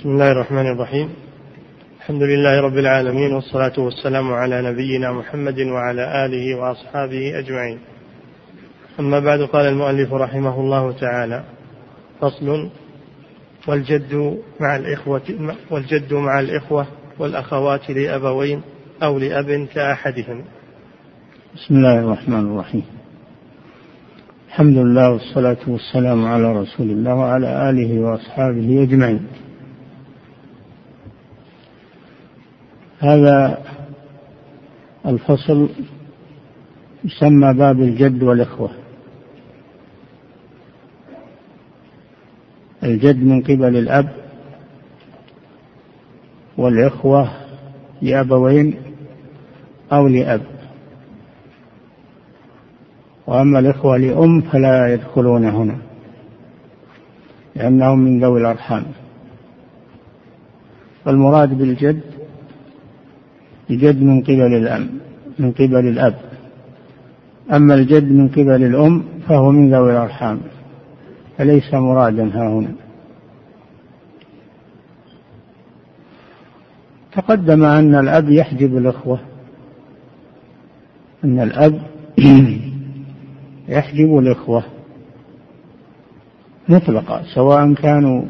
بسم الله الرحمن الرحيم. الحمد لله رب العالمين والصلاة والسلام على نبينا محمد وعلى آله وأصحابه أجمعين. أما بعد قال المؤلف رحمه الله تعالى فصل والجد مع الإخوة والجد مع الإخوة والأخوات لأبوين أو لأب كأحدهم. بسم الله الرحمن الرحيم. الحمد لله والصلاة والسلام على رسول الله وعلى آله وأصحابه أجمعين. هذا الفصل يسمى باب الجد والإخوة. الجد من قبل الأب والإخوة لأبوين أو لأب. وأما الإخوة لأم فلا يدخلون هنا لأنهم من ذوي الأرحام. فالمراد بالجد الجد من قبل الأم من قبل الأب. أما الجد من قبل الأم فهو من ذوي الأرحام. فليس مرادا ها هنا؟ تقدم أن الأب يحجب الإخوة. أن الأب يحجب الإخوة. مطلقا سواء كانوا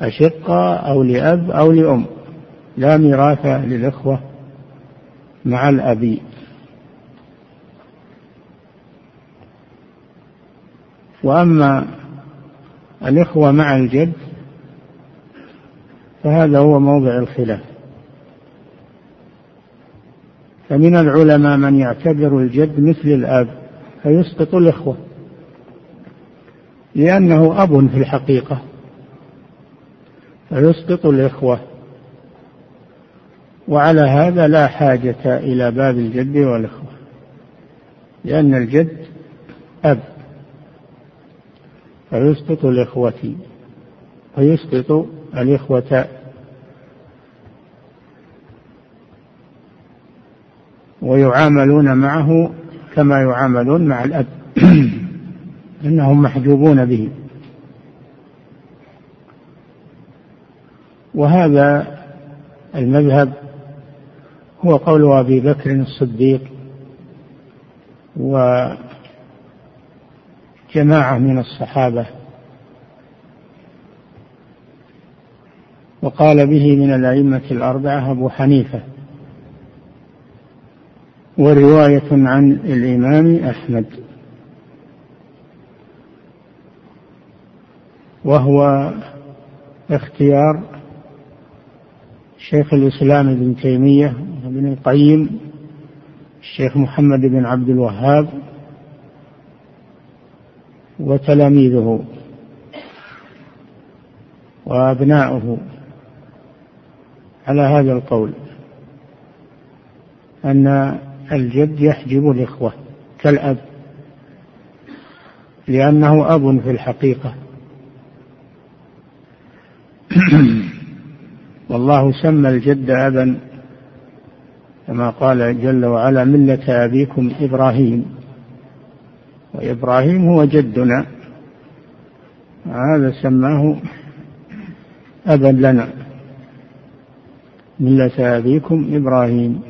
أشقاء أو لأب أو لأم. لا ميراث للإخوة مع الأب وأما الإخوة مع الجد فهذا هو موضع الخلاف. فمن العلماء من يعتبر الجد مثل الأب فيسقط الإخوة لأنه أب في الحقيقة فيسقط الإخوة. وعلى هذا لا حاجة إلى باب الجد والإخوة لأن الجد أب فيسقط الإخوة فيسقط الإخوة. ويعاملون معه كما يعاملون مع الأب إنهم محجوبون به. وهذا المذهب هو قول أبي بكر الصديق وجماعة من الصحابة. وقال به من الأئمة الأربعة أبو حنيفة. ورواية عن الإمام أحمد. وهو اختيار شيخ الإسلام ابن تيمية وابن القيم الشيخ محمد بن عبد الوهاب وتلاميذه وأبناؤه على هذا القول أن الجد يحجب الإخوة كالأب لأنه أب في الحقيقة. والله سمى الجد أبا كما قال جل وعلا ملة أبيكم إبراهيم. وإبراهيم هو جدنا. هذا سماه أبا لنا. ملة أبيكم إبراهيم.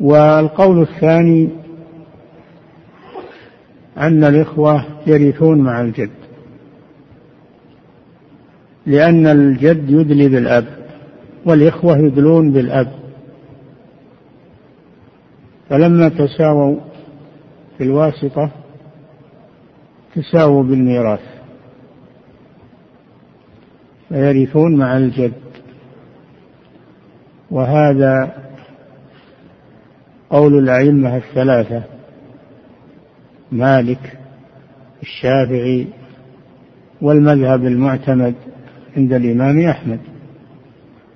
والقول الثاني أن الإخوة يرثون مع الجد. لأن الجد يدلي بالأب والإخوة يدلون بالأب. فلما تساووا في الواسطة تساووا بالميراث فيرثون مع الجد. وهذا قول الأئمة الثلاثة مالك الشافعي والمذهب المعتمد. عند الإمام أحمد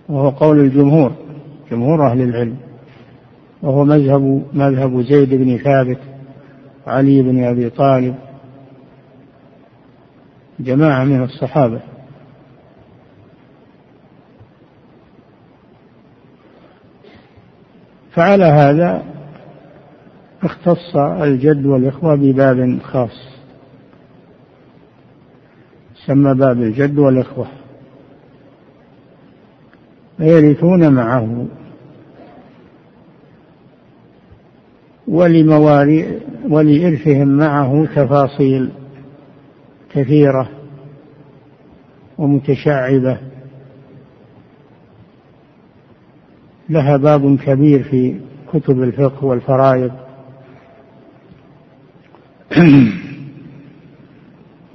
وهو قول الجمهور جمهور أهل العلم وهو مذهب مذهب زيد بن ثابت وعلي بن أبي طالب جماعة من الصحابة. فعلى هذا اختص الجد والإخوة بباب خاص سمى باب الجد والإخوة. فيرثون معه. ولمواري ولإرثهم معه تفاصيل كثيرة ومتشعبة. لها باب كبير في كتب الفقه والفرائض.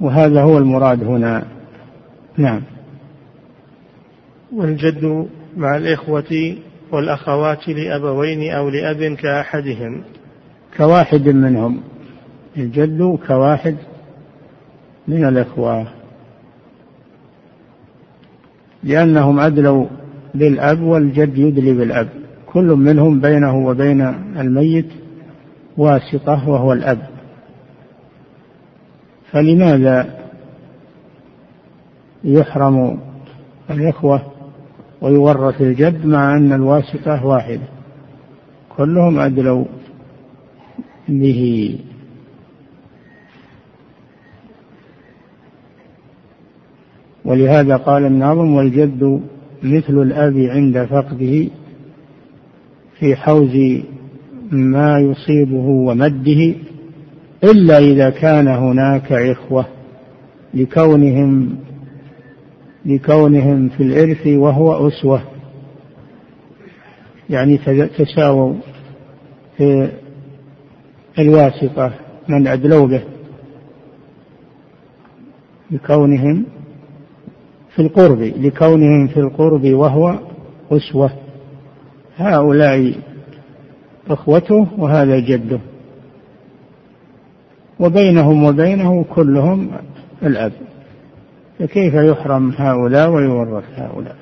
وهذا هو المراد هنا. نعم. والجد مع الإخوة والأخوات لأبوين أو لأب كأحدهم. كواحد منهم. الجد كواحد من الإخوة. لأنهم أدلوا بالأب والجد يدلي بالأب. كل منهم بينه وبين الميت واسطة وهو الأب. فلماذا يحرم الإخوة ويورث الجد مع أن الواسطة واحدة. كلهم أدلوا به. ولهذا قال الناظم والجد مثل الأب عند فقده في حوز ما يصيبه ومده إلا إذا كان هناك إخوة لكونهم لكونهم في الإرث وهو أسوة. يعني تساووا في الواسطة من أدلوا به. لكونهم في القرب لكونهم في القرب وهو أسوة. هؤلاء إخوته وهذا جده. وبينهم وبينه كلهم الأب. فكيف يحرم هؤلاء ويورث هؤلاء؟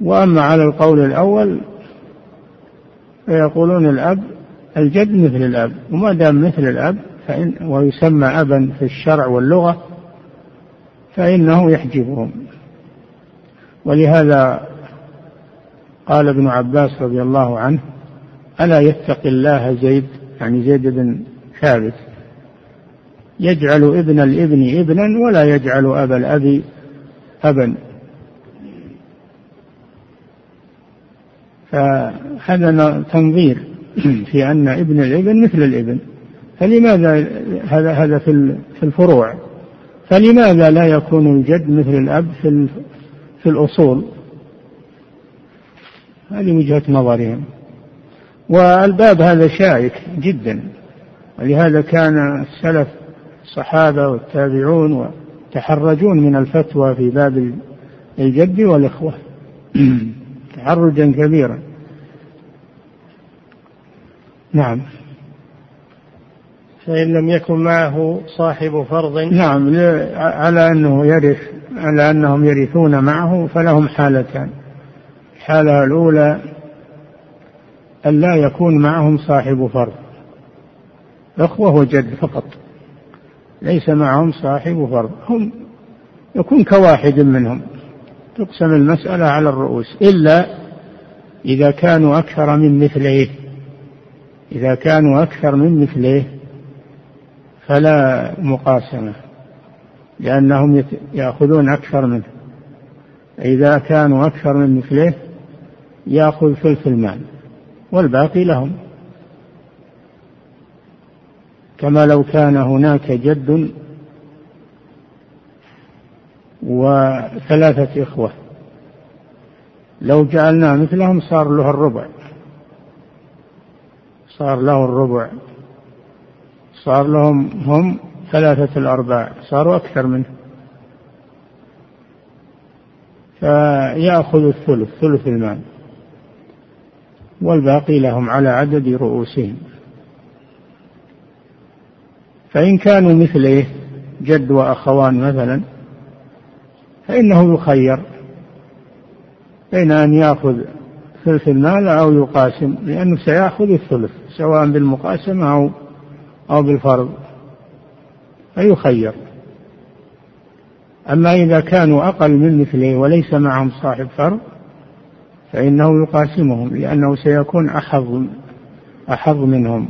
وأما على القول الأول فيقولون الأب الجد مثل الأب وما دام مثل الأب فإن ويسمى أبا في الشرع واللغة فإنه يحجبهم. ولهذا قال ابن عباس رضي الله عنه ألا يتقي الله زيد؟ يعني زيد بن ثابت. يجعل ابن الابن ابنا ولا يجعل أبا الأب أبا. فهذا تنظير في أن ابن الابن مثل الابن. فلماذا هذا هذا في الفروع؟ فلماذا لا يكون الجد مثل الأب في في الأصول؟ هذه وجهة نظرهم. والباب هذا شائك جدا. ولهذا كان السلف الصحابة والتابعون يتحرجون من الفتوى في باب الجد والإخوة. تحرجا كبيرا. نعم. فإن لم يكن معه صاحب فرض. نعم على أنه يرث على أنهم يرثون معه فلهم حالتان. الحالة الأولى أن لا يكون معهم صاحب فرض. أخوة وجد فقط. ليس معهم صاحب فرض. هم يكون كواحد منهم. تقسم المسألة على الرؤوس. إلا إذا كانوا أكثر من مثليه إذا كانوا أكثر من مثليه فلا مقاسمة. لأنهم يأخذون أكثر منه. إذا كانوا أكثر من مثله يأخذ ثلث المال. والباقي لهم. كما لو كان هناك جد وثلاثة إخوة. لو جعلنا مثلهم صار له الربع. صار له الربع. صار لهم هم ثلاثة الأرباع. صاروا أكثر منه. فيأخذ الثلث ثلث المال. والباقي لهم على عدد رؤوسهم. فإن كانوا مثله جد وأخوان مثلا فإنه يخير بين أن يأخذ ثلث المال أو يقاسم لأنه سيأخذ الثلث سواء بالمقاسمة أو أو بالفرض. فيخير. أما إذا كانوا أقل من مثله وليس معهم صاحب فرض فإنه يقاسمهم لأنه سيكون أحظ أحظ منهم.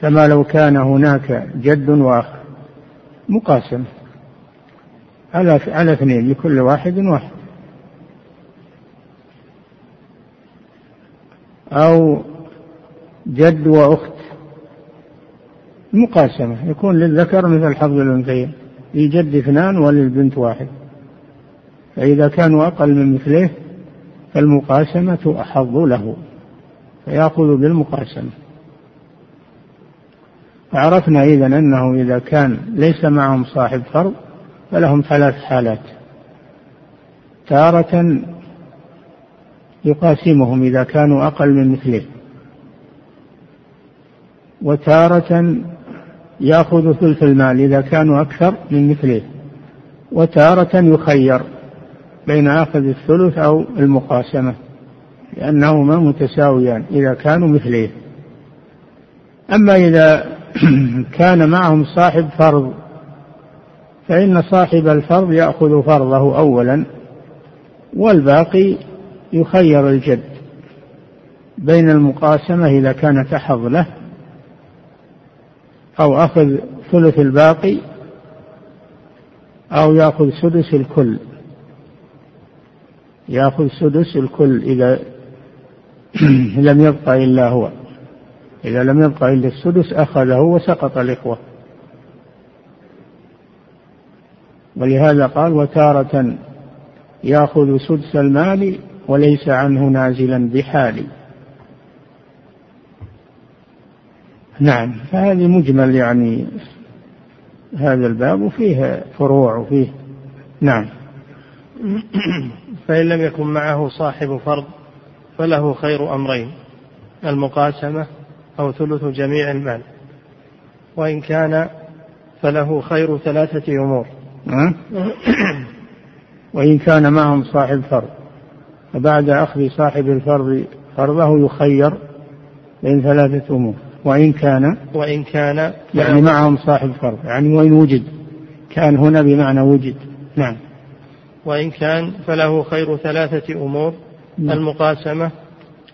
كما لو كان هناك جد وأخ مقاسم. على على اثنين لكل واحد واحد. أو جد وأخت مقاسمة يكون للذكر مثل حظ الأنثيين. لجد اثنان وللبنت واحد. فإذا كانوا أقل من مثله فالمقاسمة أحظ له فيأخذ بالمقاسمة. عرفنا إذا أنه إذا كان ليس معهم صاحب فرض فلهم ثلاث حالات. تارة يقاسمهم إذا كانوا أقل من مثله. وتارة يأخذ ثلث المال إذا كانوا أكثر من مثله. وتارة يخير بين أخذ الثلث أو المقاسمة لأنهما متساويان إذا كانوا مثليه أما إذا كان معهم صاحب فرض. فإن صاحب الفرض يأخذ فرضه أولا والباقي يخير الجد. بين المقاسمة إذا كانت أحظ له أو أخذ ثلث الباقي أو يأخذ سدس الكل. يأخذ سدس الكل إذا لم يبقى إلا هو. إذا لم يبقى إلا السدس أخذه وسقط الإخوة. ولهذا قال وتارة يأخذ سدس المال وليس عنه نازلا بحال نعم فهذه مجمل يعني هذا الباب وفيه فروع وفيه. نعم. فإن لم يكن معه صاحب فرض فله خير أمرين المقاسمة أو ثلث جميع المال. وإن كان فله خير ثلاثة أمور. وإن كان معهم صاحب فرض. فبعد أخذ صاحب الفرض فرضه يخير بين ثلاثة أمور. وإن كان وإن كان يعني معهم صاحب فرض. يعني وإن وجد. كان هنا بمعنى وجد. نعم. وإن كان فله خير ثلاثة أمور نعم. المقاسمة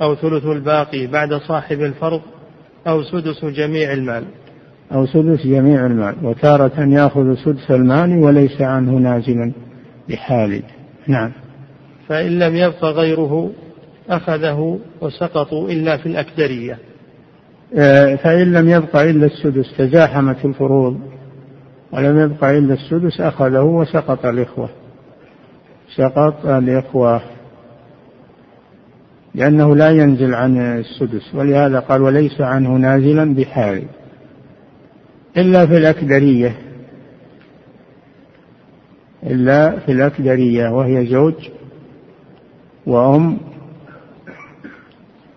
أو ثلث الباقي بعد صاحب الفرض أو سدس جميع المال. أو سدس جميع المال. وتارة يأخذ سدس المال وليس عنه نازلا بحال نعم. فإن لم يبق غيره أخذه وسقطوا إلا في الأكدرية. آه، فإن لم يبق إلا السدس تزاحمت الفروض. ولم يبق إلا السدس أخذه وسقط الإخوة. سقط الإخوة. لأنه لا ينزل عن السدس ولهذا قال وليس عنه نازلا بحال إلا في الأكدرية إلا في الأكدرية وهي زوج وأم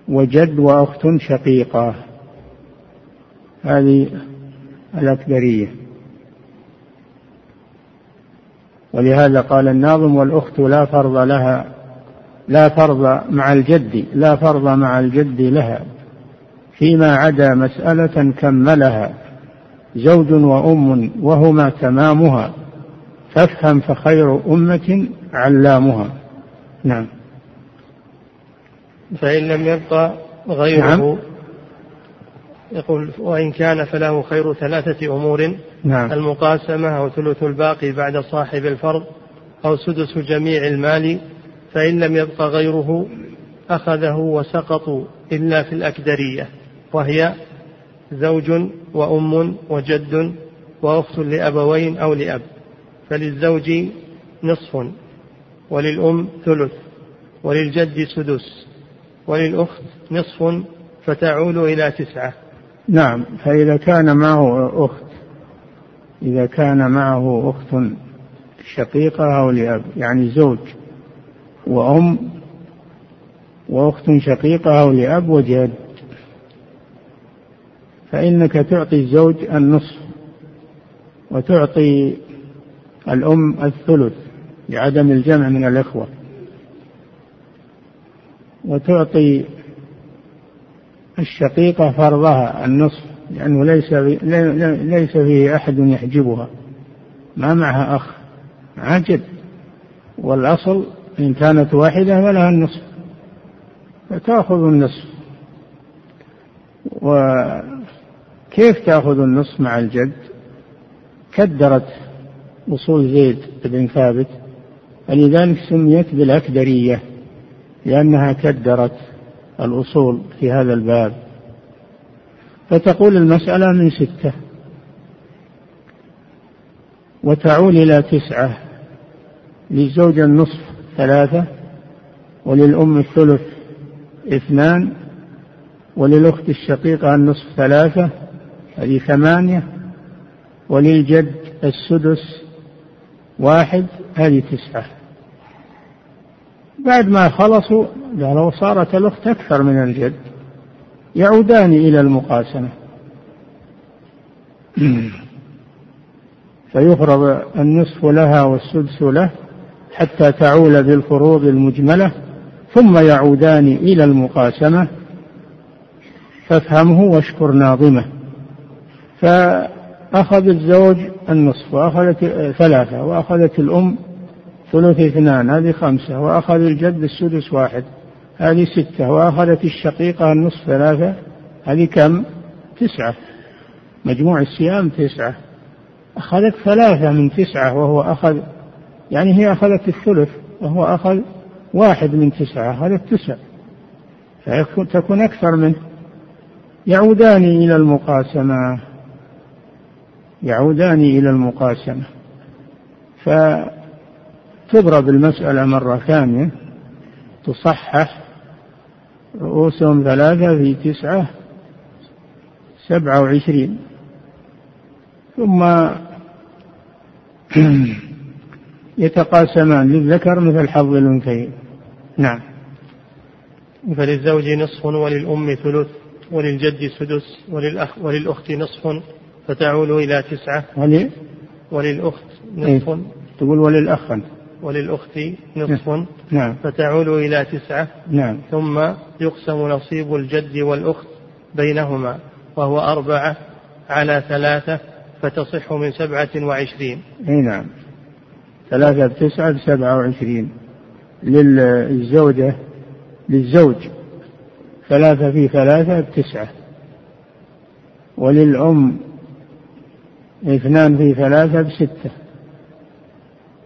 وجد وأخت شقيقة. هذه الأكدرية. ولهذا قال الناظم والأخت لا فرض لها لا فرض مع الجد لا فرض مع الجد لها فيما عدا مسألة كملها زوج وأم وهما تمامها فافهم فخير أمة علامها نعم فإن لم يبقى غيره نعم. يقول وإن كان فله خير ثلاثة أمور نعم. المقاسمة أو ثلث الباقي بعد صاحب الفرض أو سدس جميع المال فإن لم يبق غيره أخذه وسقطوا إلا في الأكدرية وهي زوج وأم وجد وأخت لأبوين أو لأب فللزوج نصف وللأم ثلث وللجد سدس وللأخت نصف فتعود إلى تسعة. نعم فإذا كان معه أخت إذا كان معه أخت شقيقة أو لأب يعني زوج وأم وأخت شقيقة أو لأب وجد. فإنك تعطي الزوج النصف وتعطي الأم الثلث لعدم الجمع من الإخوة. وتعطي الشقيقة فرضها النصف لأنه ليس ليس فيه أحد يحجبها. ما معها أخ. جد والأصل إن كانت واحدة فلها النصف. فتأخذ النصف. وكيف تأخذ النصف مع الجد؟ كدرت أصول زيد بن ثابت فلذلك سميت بالأكدرية لأنها كدرت الأصول في هذا الباب. فتقول المسألة من ستة. وتعول إلى تسعة للزوج النصف. ثلاثة وللأم الثلث اثنان وللأخت الشقيقة النصف ثلاثة هذه ثمانية وللجد السدس واحد هذه تسعة. بعد ما خلصوا لو صارت الأخت أكثر من الجد يعودان إلى المقاسمة. فيفرض النصف لها والسدس له حتى تعول بالفروض المجملة ثم يعودان إلى المقاسمة. فافهمه واشكر ناظمه. فأخذ الزوج النصف وأخذت ثلاثة وأخذت الأم ثلث اثنان هذه خمسة وأخذ الجد السدس واحد هذه ستة وأخذت الشقيقة النصف ثلاثة هذه كم؟ تسعة. مجموع الصيام تسعة. أخذت ثلاثة من تسعة وهو أخذ يعني هي أخذت الثلث وهو أخذ واحد من تسعة أخذت تسع فتكون أكثر منه. يعودان إلى المقاسمة. يعودان إلى المقاسمة. فتضرب المسألة مرة ثانية. تصحح رؤوسهم ثلاثة في تسعة سبعة وعشرين. ثم يتقاسمان للذكر مثل حظ الأنثيين. نعم. فللزوج نصف وللأم ثلث وللجد سدس وللأخ وللأخت نصف فتعول إلى تسعة. ولي وللأخت نصف. إيه؟ تقول وللأخ وللأخت نصف. نعم. فتعول إلى تسعة. نعم. ثم يقسم نصيب الجد والأخت بينهما وهو أربعة على ثلاثة فتصح من سبعة وعشرين. أي نعم. ثلاثة بتسعة بسبعة وعشرين للزوجة للزوج. ثلاثة في ثلاثة بتسعة. وللأم اثنان في ثلاثة بستة.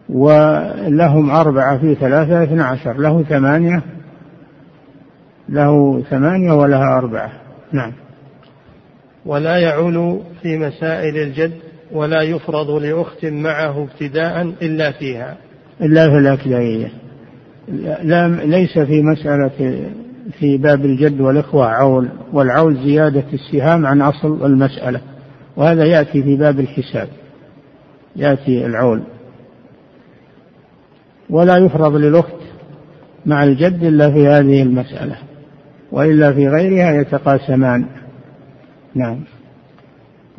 ولهم أربعة في ثلاثة اثنى عشر له ثمانية له ثمانية ولها أربعة. نعم. ولا يعول في مسائل الجد ولا يفرض لأخت معه ابتداء إلا فيها. إلا في الأكدائية لا ليس في مسألة في باب الجد والإخوة عول والعول زيادة السهام عن أصل المسألة. وهذا يأتي في باب الحساب. يأتي العول ولا يفرض للأخت مع الجد إلا في هذه المسألة. وإلا في غيرها يتقاسمان. نعم.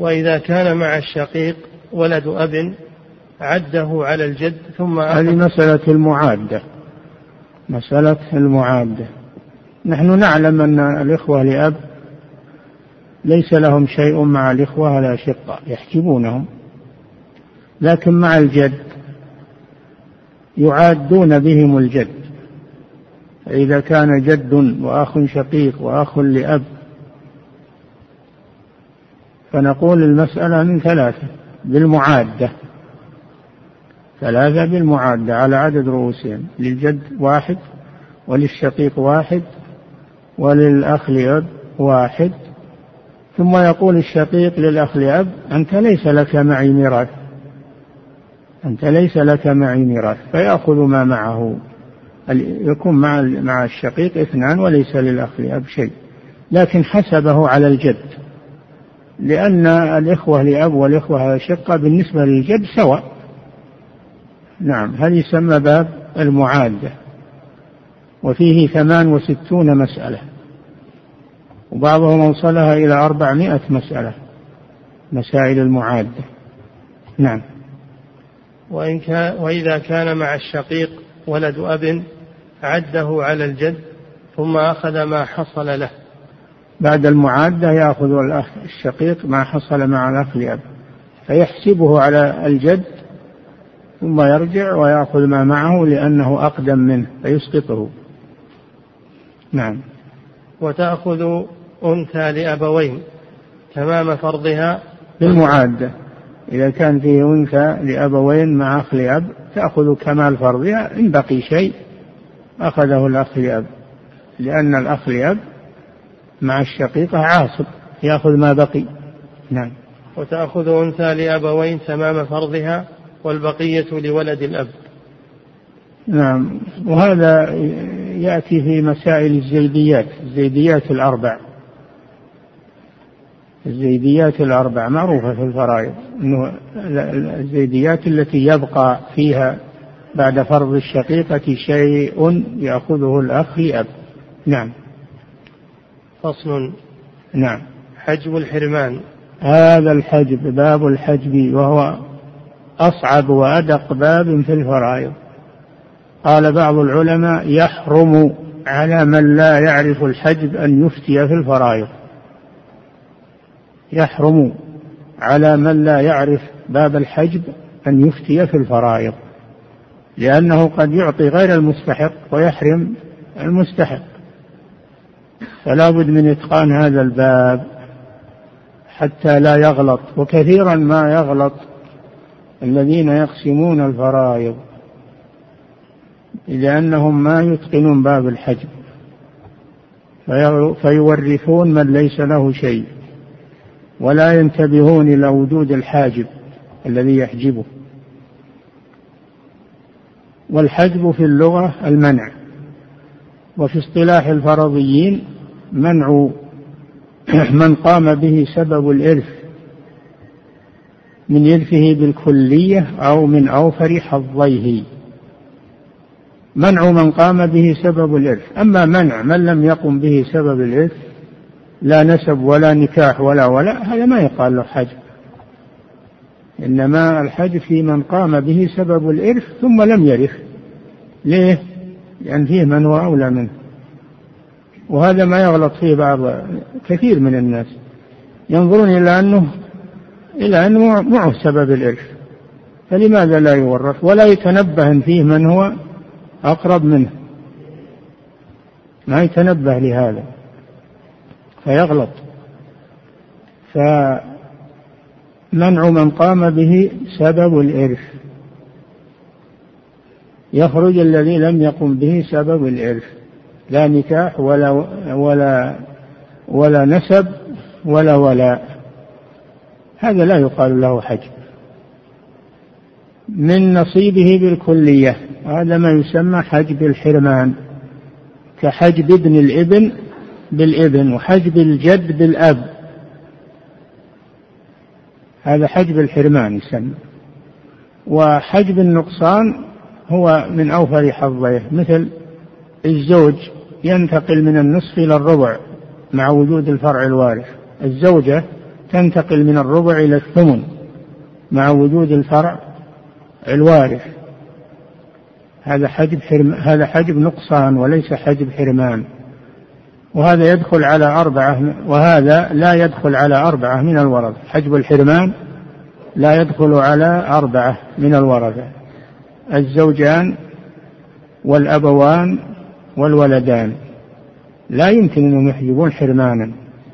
وإذا كان مع الشقيق ولد أب عده على الجد ثم هذه مسألة المعادة. مسألة المعادة. نحن نعلم أن الإخوة لأب ليس لهم شيء مع الإخوة الأشقاء يحجبونهم. لكن مع الجد يعادون بهم الجد. فإذا كان جد وأخ شقيق وأخ لأب فنقول المسألة من ثلاثة بالمعادة. ثلاثة بالمعادة على عدد رؤوسهم للجد واحد وللشقيق واحد وللأخ لأب واحد. ثم يقول الشقيق للأخ لأب أنت ليس لك معي ميراث. أنت ليس لك معي ميراث فيأخذ ما معه. يكون مع مع الشقيق اثنان وليس للأخ لأب شيء. لكن حسبه على الجد. لأن الإخوة لأب والإخوة شقة بالنسبة للجد سواء. نعم هذه يسمى باب المعادة وفيه ثمان وستون مسألة وبعضهم أوصلها إلى أربعمائة مسألة مسائل المعادة نعم. وإن كان وإذا كان مع الشقيق ولد أب عده على الجد ثم أخذ ما حصل له. بعد المعادة يأخذ الأخ الشقيق ما حصل مع الأخ لأب. فيحسبه على الجد ثم يرجع ويأخذ ما معه لأنه أقدم منه فيسقطه. نعم. وتأخذ أنثى لأبوين تمام فرضها. بالمعادة. إذا كان فيه أنثى لأبوين مع أخ لأب تأخذ كمال فرضها إن بقي شيء أخذه الأخ لأب. لأن الأخ لأب مع الشقيقة عاصب يأخذ ما بقي. نعم. وتأخذ أنثى لأبوين تمام فرضها والبقية لولد الأب. نعم. وهذا يأتي في مسائل الزيديات الزيديات الأربع. الزيديات الأربع معروفة في الفرائض أنه الزيديات التي يبقى فيها بعد فرض الشقيقة شيء يأخذه الأخ لأب. نعم. فصل. نعم. حجب الحرمان. هذا الحجب باب الحجب وهو أصعب وأدق باب في الفرائض. قال بعض العلماء يحرم على من لا يعرف الحجب أن يفتي في الفرائض. يحرم على من لا يعرف باب الحجب أن يفتي في الفرائض لأنه قد يعطي غير المستحق ويحرم المستحق. فلا بد من إتقان هذا الباب حتى لا يغلط وكثيرا ما يغلط الذين يقسمون الفرائض لأنهم ما يتقنون باب الحجب فيورثون من ليس له شيء ولا ينتبهون إلى وجود الحاجب الذي يحجبه. والحجب في اللغة المنع. وفي اصطلاح الفرضيين منع من قام به سبب الإرث من إرثه بالكلية أو من أوفر حظيه. منع من قام به سبب الإرث. أما منع من لم يقم به سبب الإرث لا نسب ولا نكاح ولا ولا هذا ما يقال له حجب إنما الحجب في من قام به سبب الإرث ثم لم يرث. ليه؟ لأن فيه من هو أولى منه. وهذا ما يغلط فيه بعض كثير من الناس. ينظرون إلى أنه إلى أنه معه سبب الإرث. فلماذا لا يورث؟ ولا يتنبه فيه من هو أقرب منه. ما يتنبه لهذا. فيغلط. فمنع من قام به سبب الإرث. يخرج الذي لم يقم به سبب الإرث. لا نكاح ولا ولا ولا نسب ولا ولاء. هذا لا يقال له حج. من نصيبه بالكلية. هذا ما يسمى حجب الحرمان كحجب ابن الإبن بالإبن وحجب الجد بالأب. هذا حجب الحرمان يسمى. وحجب النقصان هو من أوفر حظيه مثل الزوج ينتقل من النصف إلى الربع مع وجود الفرع الوارث. الزوجة تنتقل من الربع إلى الثمن مع وجود الفرع الوارث. هذا حجب حرم هذا حجب نقصان وليس حجب حرمان. وهذا يدخل على أربعة وهذا لا يدخل على أربعة من الورثة. حجب الحرمان لا يدخل على أربعة من الورثة. الزوجان والأبوان والولدان. لا يمكن أنهم يحجبون حرمانا.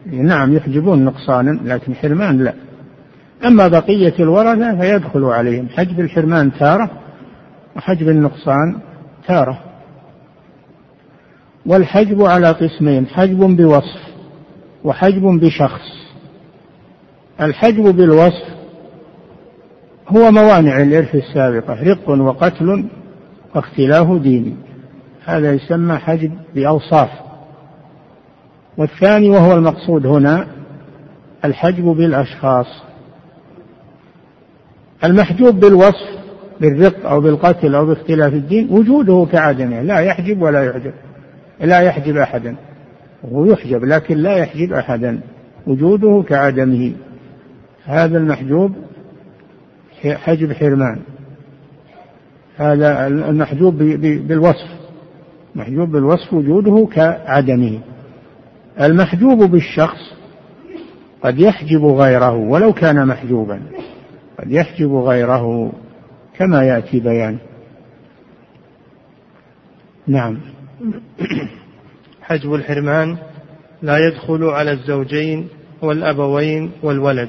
نعم يحجبون نقصانا لكن حرمان لا. أما بقية الورثة فيدخل عليهم. حجب الحرمان تارة وحجب النقصان تارة. والحجب على قسمين حجب بوصف وحجب بشخص. الحجب بالوصف هو موانع الإرث السابقة رق وقتل واختلاف ديني هذا يسمى حجب بأوصاف. والثاني وهو المقصود هنا الحجب بالأشخاص. المحجوب بالوصف بالرق أو بالقتل أو باختلاف الدين وجوده كعدمه لا يحجب ولا يحجب لا يحجب أحدا. هو يحجب لكن لا يحجب أحدا وجوده كعدمه. هذا المحجوب حجب حرمان هذا المحجوب بالوصف. محجوب بالوصف وجوده كعدمه. المحجوب بالشخص قد يحجب غيره ولو كان محجوبا. قد يحجب غيره كما يأتي بيان. نعم. حجب الحرمان لا يدخل على الزوجين والأبوين والولد.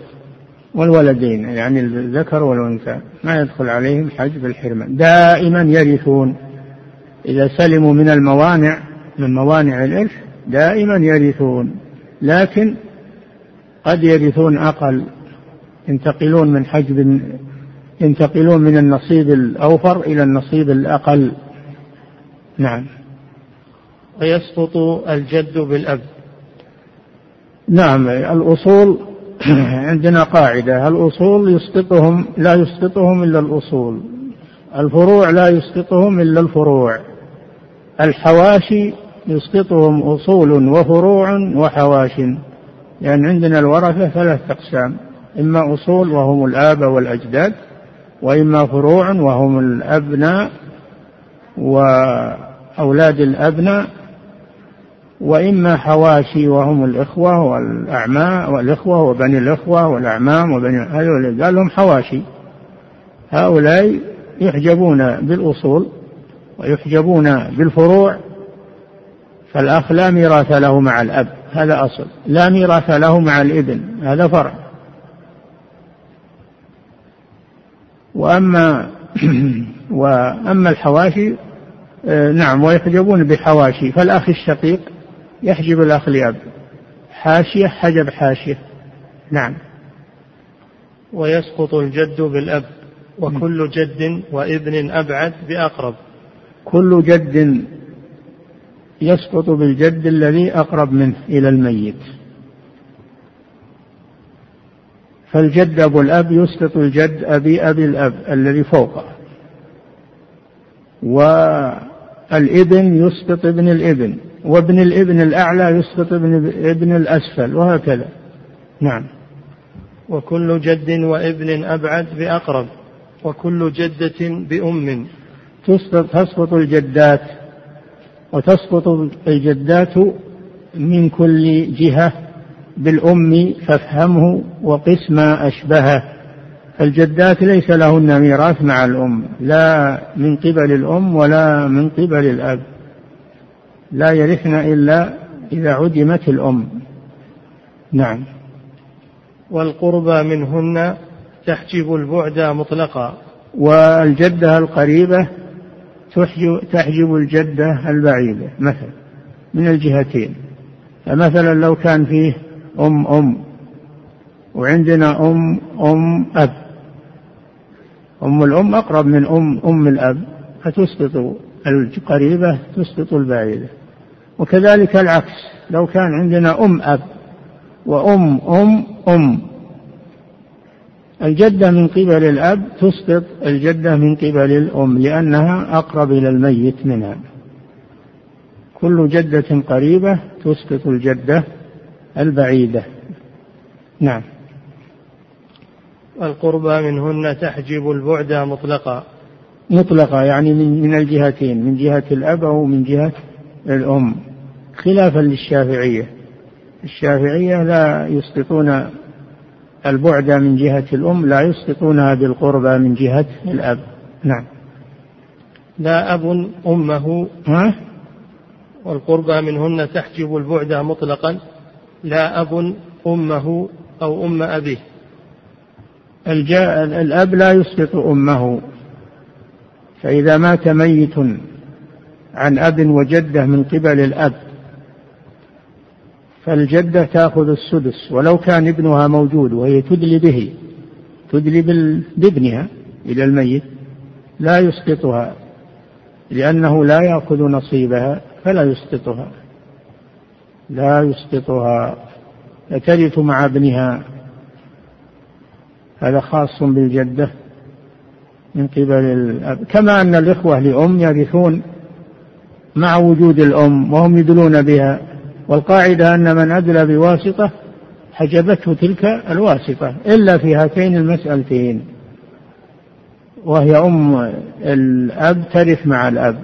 والولدين يعني الذكر والأنثى. ما يدخل عليهم حجب الحرمان دائما يرثون. إذا سلموا من الموانع من موانع الإرث دائما يرثون. لكن قد يرثون أقل. ينتقلون من حجب ينتقلون من النصيب الأوفر إلى النصيب الأقل. نعم. ويسقط الجد بالأب. نعم الأصول عندنا قاعدة. الأصول يسقطهم لا يسقطهم إلا الأصول. الفروع لا يسقطهم إلا الفروع. الحواشي يسقطهم أصول وفروع وحواش. لأن يعني عندنا الورثة ثلاث أقسام. إما أصول وهم الآباء والأجداد وإما فروع وهم الأبناء وأولاد الأبناء وإما حواشي وهم الإخوة والأعماء والإخوة وبني الإخوة والأعمام وبني هذول قال لهم حواشي. هؤلاء يحجبون بالأصول ويحجبون بالفروع فالأخ لا ميراث له مع الأب هذا أصل. لا ميراث له مع الإبن هذا فرع. وأما وأما الحواشي آه، نعم ويحجبون بحواشي. فالأخ الشقيق يحجب الأخ لأب حاشية حجب حاشية. نعم. ويسقط الجد بالأب. وكل جد وابن أبعد بأقرب. كل جد يسقط بالجد الذي أقرب منه إلى الميت. فالجد أبو الأب يسقط الجد أبي أبي الأب الذي فوقه. والابن يسقط ابن الابن. وابن الابن الأعلى يسقط ابن ابن الأسفل وهكذا. نعم. وكل جد وابن أبعد بأقرب وكل جدة بأم. تسقط تسقط الجدات وتسقط الجدات من كل جهة بالأم فافهمه وقس ما أشبهه. الجدات ليس لهن ميراث مع الأم لا من قبل الأم ولا من قبل الأب. لا يرثن إلا إذا عدمت الأم. نعم. والقربى منهن تحجب البعد مطلقا. والجدة القريبة تحجب الجدة البعيدة مثلا من الجهتين. فمثلا لو كان فيه أم أم وعندنا أم أم أب. أم الأم أقرب من أم أم الأب فتسقط القريبة تسقط البعيدة. وكذلك العكس. لو كان عندنا أم أب وأم أم أم الجدة من قبل الأب تسقط الجدة من قبل الأم لأنها أقرب إلى الميت منها كل جدة قريبة تسقط الجدة البعيدة. نعم. القربى منهن تحجب البعد مطلقا. مطلقة يعني من من الجهتين من جهة الأب أو من جهة الأم. خلافا للشافعية. الشافعية لا يسقطون البعد من جهة الأم لا يسقطونها بالقربى من جهة الأب. نعم. لا أب أمه ها؟ والقربى منهن تحجب البعد مطلقا. لا أب أمه أو أم أبيه. الأب لا يسقط أمه. فإذا مات ميت عن أب وجدة من قبل الأب فالجدة تأخذ السدس ولو كان ابنها موجود وهي تدلي به تدلي بابنها إلى الميت لا يسقطها لأنه لا يأخذ نصيبها فلا يسقطها لا يسقطها. فترث مع ابنها. هذا خاص بالجدة من قبل الأب. كما أن الإخوة لأم يرثون مع وجود الأم وهم يدلون بها. والقاعدة أن من أدلى بواسطة حجبته تلك الواسطة إلا في هاتين المسألتين وهي أم الأب ترث مع الأب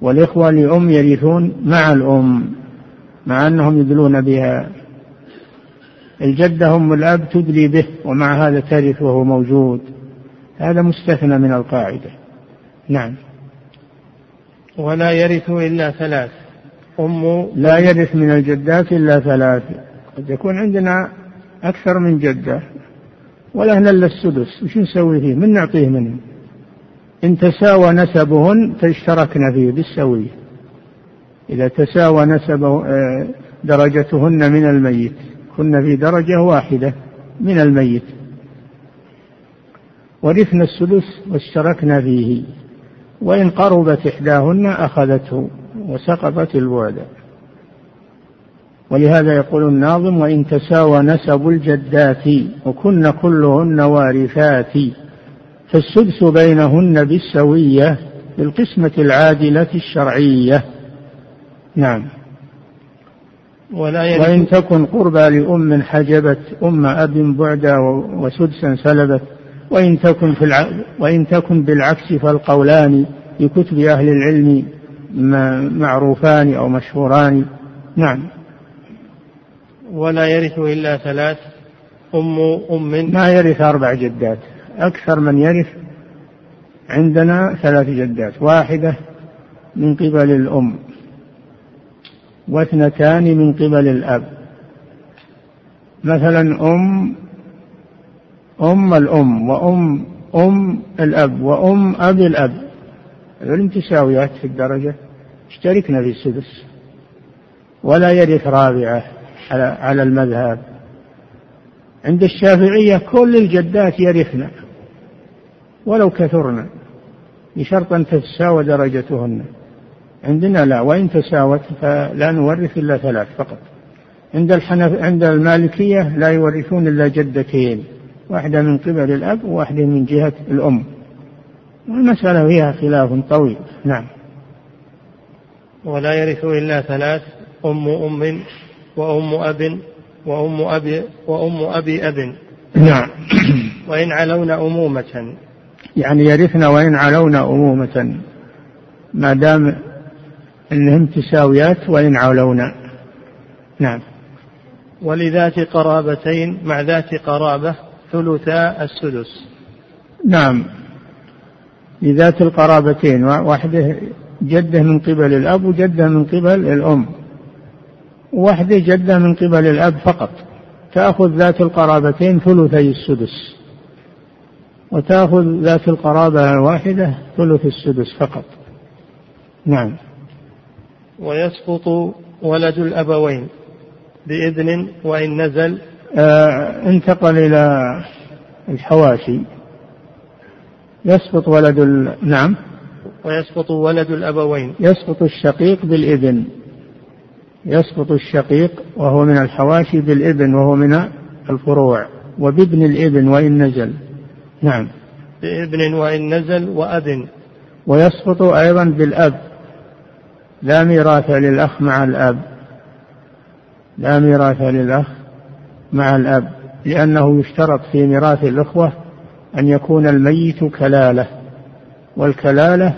والإخوة لأم يرثون مع الأم مع أنهم يدلون بها. الجدة أم الأب تدلي به ومع هذا ترث وهو موجود. هذا مستثنى من القاعدة. نعم. ولا يرث إلا ثلاث. أم لا يرث من الجدات إلا ثلاث. قد يكون عندنا أكثر من جدة. ولا إلا السدس. وش نسوي فيه؟ من نعطيه منه؟ إن تساوى نسبهن فاشتركنا فيه. بالسوية إذا تساوى نسب آه، درجتهن من الميت. كن في درجة واحدة من الميت. ورثنا السدس واشتركنا فيه. وإن قربت إحداهن أخذته. وسقطت البعد ولهذا يقول الناظم وإن تساوى نسب الجدات وكن كلهن وارثات. فالسدس بينهن بالسوية بالقسمة العادلة الشرعية. نعم. ولا وإن تكن قربى لأم حجبت أم أب بعدا وسدسا سلبت وإن تكن في الع... وإن تكن بالعكس فالقولان في كتب أهل العلم معروفان أو مشهوران. نعم. ولا يرث إلا ثلاث. أم أم. ما يرث أربع جدات. أكثر من يرث عندنا ثلاث جدات. واحدة من قبل الأم. واثنتان من قبل الأب. مثلا أم أم الأم وأم أم الأب وأم أبي الأب. هذول متساويات في الدرجة. اشتركنا في السدس. ولا يرث رابعة على المذهب. عند الشافعية كل الجدات يرثن. ولو كثرن. بشرط أن تتساوى درجتهن. عندنا لا. وإن تساوت فلا نورث إلا ثلاث فقط. عند الحنف عند المالكية لا يورثون إلا جدتين. واحدة من قبل الأب وواحدة من جهة الأم. والمسألة فيها خلاف طويل. نعم. ولا يرث إلا ثلاث أم أم وأم أب وأم أبي وأم أبي أب. نعم. وإن علون أمومة. يعني يرثن وإن علون أمومة. ما دام أنهم تساويات وإن علون نعم. ولذات قرابتين مع ذات قرابة ثلثا السدس. نعم. لذات القرابتين واحدة جدة من قبل الأب وجدة من قبل الأم. واحدة جدة من قبل الأب فقط. تأخذ ذات القرابتين ثلثي السدس. وتأخذ ذات القرابة الواحدة ثلث السدس فقط. نعم. ويسقط ولد الأبوين بإذن وإن نزل. آه انتقل إلى الحواشي. يسقط ولد ال... نعم. ويسقط ولد الأبوين. يسقط الشقيق بالإذن يسقط الشقيق وهو من الحواشي بالإبن وهو من الفروع. وبابن الإبن وإن نزل. نعم. بابن وإن نزل وأب ويسقط أيضا بالأب. لا ميراث للأخ مع الأب. لا ميراث للأخ مع الأب. لأنه يشترط في ميراث الأخوة أن يكون الميت كلالة والكلالة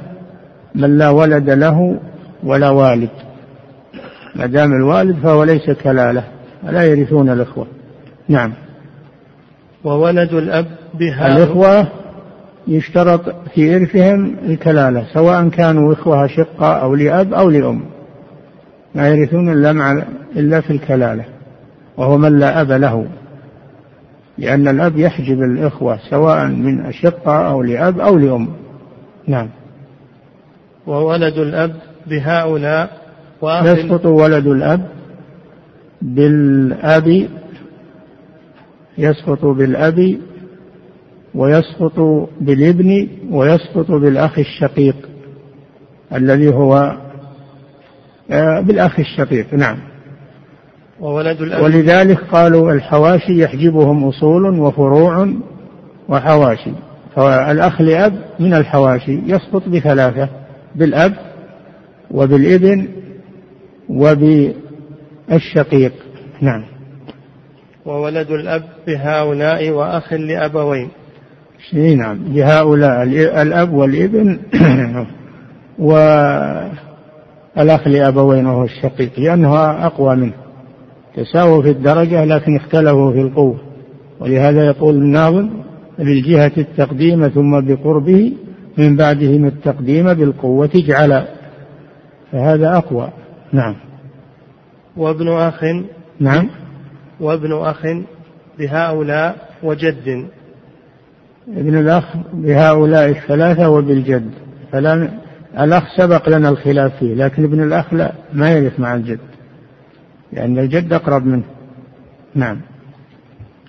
من لا ولد له ولا والد. ما دام الوالد فهو ليس كلالة ولا يرثون الإخوة. نعم. وولد الأب بها الإخوة يشترط في إرثهم الكلالة سواء كانوا إخوة شقة أو لأب أو لأم. ما يرثون إلا مع إلا في الكلالة وهو من لا أب له. لأن الأب يحجب الإخوة سواء من أشقة أو لأب أو لأم. نعم. وولد الأب بهؤلاء يسقط ولد الأب بالأب يسقط بالأب ويسقط بالابن ويسقط بالأخ الشقيق الذي هو آه، بالأخ الشقيق. نعم. وولد الأب. ولذلك قالوا الحواشي يحجبهم أصول وفروع وحواشي. فالأخ لأب من الحواشي يسقط بثلاثة بالأب وبالإبن وبالشقيق. نعم. وولد الأب بهؤلاء وأخ لأبوين. نعم. لهؤلاء الأب والإبن والأخ لأبوين وهو الشقيق لأنه أقوى منه. تساووا في الدرجة لكن اختلفوا في القوة. ولهذا يقول الناظم بالجهة التقديم ثم بقربه من بعدهم التقديم بالقوة اجعل فهذا أقوى. نعم. وابن أخ نعم. وابن أخ بهؤلاء وجد. ابن الأخ بهؤلاء الثلاثة وبالجد. فلا الأخ سبق لنا الخلاف فيه لكن ابن الأخ لا ما يرث مع الجد. لأن الجد أقرب منه. نعم.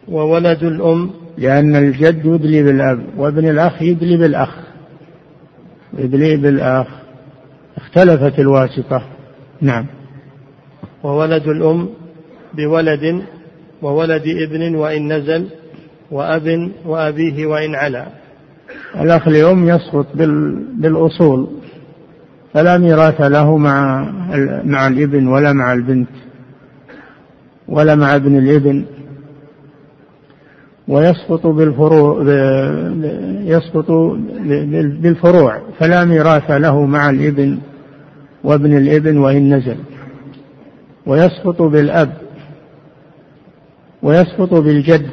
وولد الأم؟ لأن الجد يدلي بالأب وابن الأخ يدلي بالأخ. يدلي بالأخ. اختلفت الواسطة. نعم. وولد الأم بولد وولد ابن وإن نزل وأب وأبيه وإن علا. الأخ لأم يسقط بالأصول فلا ميراث له مع مع الابن ولا مع البنت. ولا مع ابن الابن ويسقط بالفروع يسقط بالفروع فلا ميراث له مع الابن وابن الابن وإن نزل. ويسقط بالأب ويسقط بالجد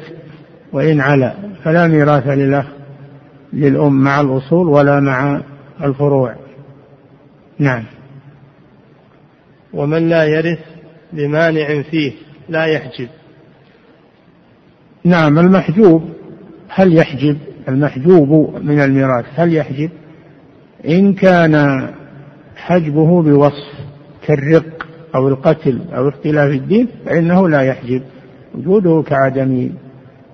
وإن علا فلا ميراث للأخ للأم مع الأصول ولا مع الفروع. نعم. ومن لا يرث بمانع فيه. لا يحجب. نعم المحجوب هل يحجب؟ المحجوب من الميراث هل يحجب؟ إن كان حجبه بوصف كالرق أو القتل أو اختلاف الدين فإنه لا يحجب وجوده كعدمه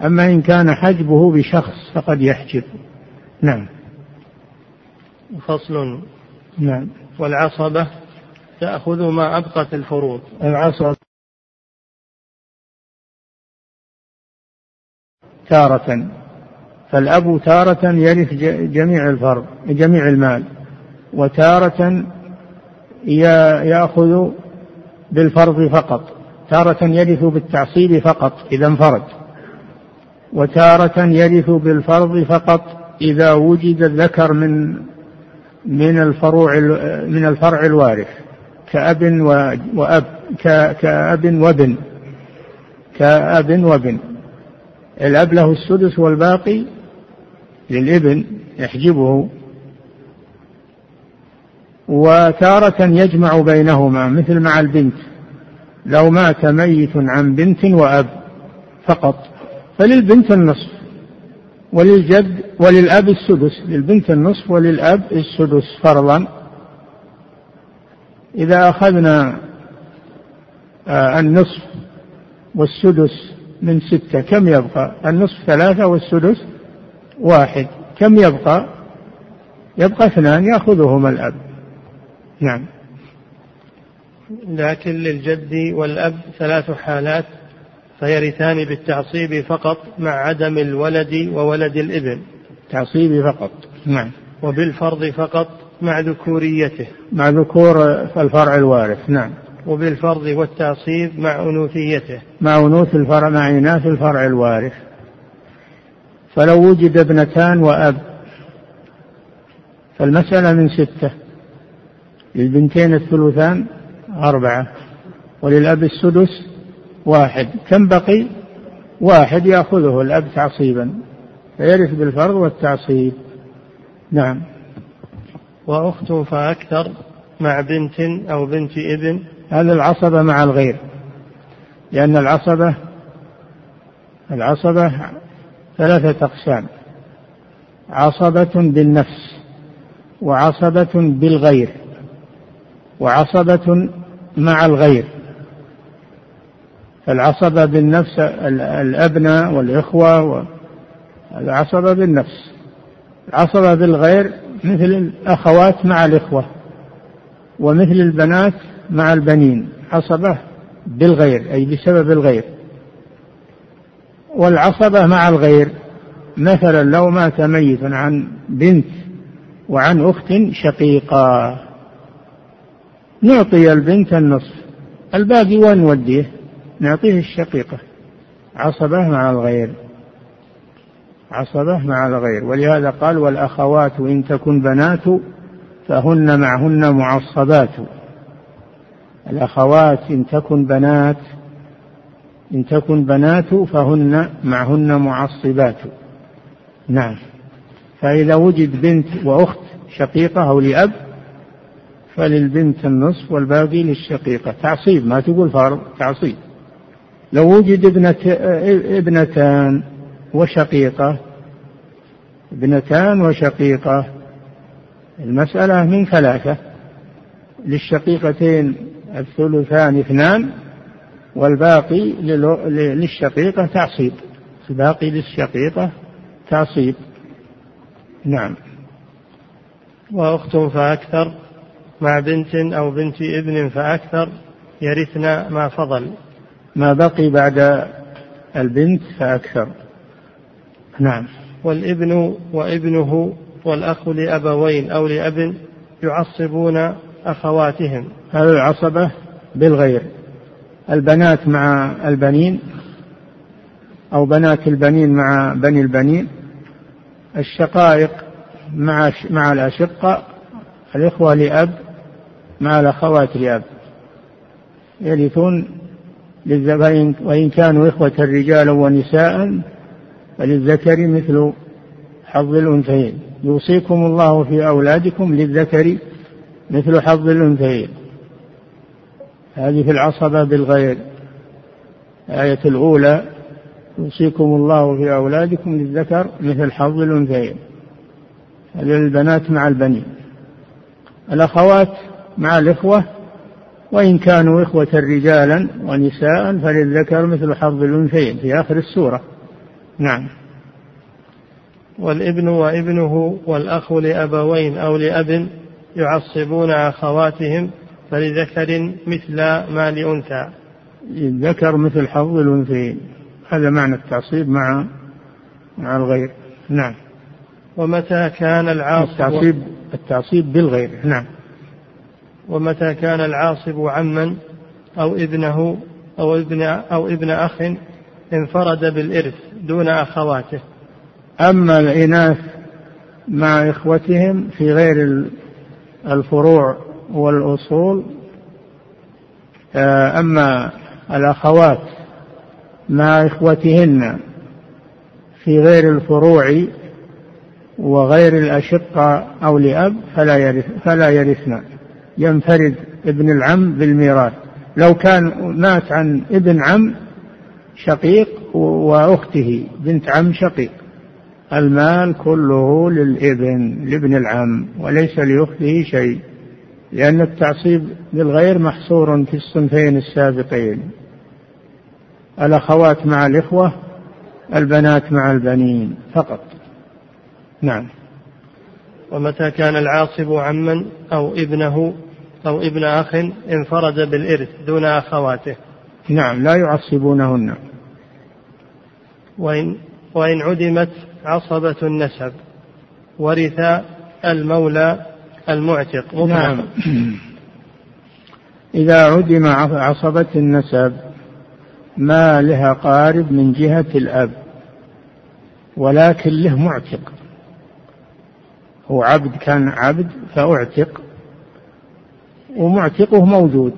أما إن كان حجبه بشخص فقد يحجب. نعم. فصل. نعم. والعصبة تأخذ ما أبقت الفروض. العصبة تارة. فالأب تارة يرث جميع الفرض جميع المال. وتارة يأخذ بالفرض فقط. تارة يرث بالتعصيب فقط إذا انفرد. وتارة يرث بالفرض فقط إذا وجد الذكر من من الفروع من الفرع الوارث. كأب وأب كأب وابن. كأب وابن. الأب له السدس والباقي للابن يحجبه وتارة يجمع بينهما مثل مع البنت. لو مات ميت عن بنت وأب فقط. فللبنت النصف وللجد وللأب السدس. للبنت النصف وللأب السدس فرضا. إذا أخذنا آه، النصف والسدس من ستة كم يبقى؟ النصف ثلاثة والسدس واحد. كم يبقى؟ يبقى اثنان يأخذهما الأب. نعم. لكن للجد والأب ثلاث حالات فيرثان بالتعصيب فقط مع عدم الولد وولد الإبن. تعصيب فقط. نعم. وبالفرض فقط مع ذكوريته. مع ذكور الفرع الوارث. نعم. وبالفرض والتعصيب مع أنوثيته. مع أنوث الفرع مع إناث الفرع الوارث. فلو وجد ابنتان وأب فالمسألة من ستة. للبنتين الثلثان أربعة وللأب السدس واحد. كم بقي؟ واحد يأخذه الأب تعصيبا فيرث بالفرض والتعصيب. نعم. وأخت فأكثر مع بنت أو بنت ابن هذا العصبة مع الغير. لأن العصبة العصبة ثلاثة أقسام. عصبة بالنفس وعصبة بالغير وعصبة مع الغير. العصبة بالنفس الأبناء والإخوة العصبة بالنفس. العصبة بالغير مثل الأخوات مع الإخوة ومثل البنات مع البنين عصبة بالغير أي بسبب الغير. والعصبة مع الغير مثلا لو مات ميت عن بنت وعن أخت شقيقة نعطي البنت النصف. الباقي وين نوديه نعطيه الشقيقة. عصبة مع الغير. عصبة مع الغير. ولهذا قال والأخوات إن تكن بنات فهن معهن معصبات. الأخوات إن تكن بنات إن تكن بنات فهن معهن معصبات. نعم. فإذا وجد بنت وأخت شقيقة أو لأب فللبنت النصف والباقي للشقيقة. تعصيب ما تقول فرض تعصيب. لو وجد ابنة ابنتان وشقيقة ابنتان وشقيقة المسألة من ثلاثة. للشقيقتين الثلثان اثنان والباقي للشقيقة تعصيب. الباقي للشقيقة تعصيب. نعم. وأخت فأكثر مع بنت أو بنت ابن فأكثر يرثن ما فضل. ما بقي بعد البنت فأكثر. نعم. والابن وابنه والأخ لأبوين أو لأب يعصبون أخواتهم. هذا العصبة بالغير. البنات مع البنين أو بنات البنين مع بني البنين. الشقائق مع مع الأشقة. الإخوة لأب مع الأخوات لأب. يرثون وإن كانوا إخوة رجالا ونساء فللذكر مثل حظ الأنثيين. يوصيكم الله في أولادكم للذكر مثل حظ الأنثيين. هذه في العصبة بالغير. الآية الأولى يوصيكم الله في أولادكم للذكر مثل حظ الأنثيين. البنات مع البنين. الأخوات مع الإخوة وإن كانوا إخوة رجالا ونساء فللذكر مثل حظ الأنثيين في آخر السورة. نعم. والابن وابنه والأخ لأبوين أو لأب يعصبون أخواتهم فلذكر مثل ما لأنثى. للذكر مثل حظ الأنثيين. هذا معنى التعصيب مع مع الغير. نعم. ومتى كان العاصب التعصيب التعصيب بالغير. نعم. ومتى كان العاصب عما أو ابنه أو ابن أو ابن أخ انفرد بالإرث دون أخواته؟ أما الإناث مع إخوتهم في غير الفروع والأصول آه، أما الأخوات مع إخوتهن في غير الفروع وغير الأشقة أو لأب فلا يرث فلا يرثن. ينفرد ابن العم بالميراث. لو كان مات عن ابن عم شقيق وأخته بنت عم شقيق. المال كله للإبن لابن العم وليس لأخته شيء لأن التعصيب للغير محصور في الصنفين السابقين. الأخوات مع الإخوة البنات مع البنين فقط. نعم. ومتى كان العاصب عما أو ابنه أو ابن أخ انفرد بالإرث دون أخواته؟ نعم لا يعصبونهن. وإن, وإن عدمت عصبة النسب ورث المولى المعتق. نعم. إذا عدم عصبة النسب ما لها قارب من جهة الأب ولكن له معتق. هو عبد كان عبد فأعتق ومعتقه موجود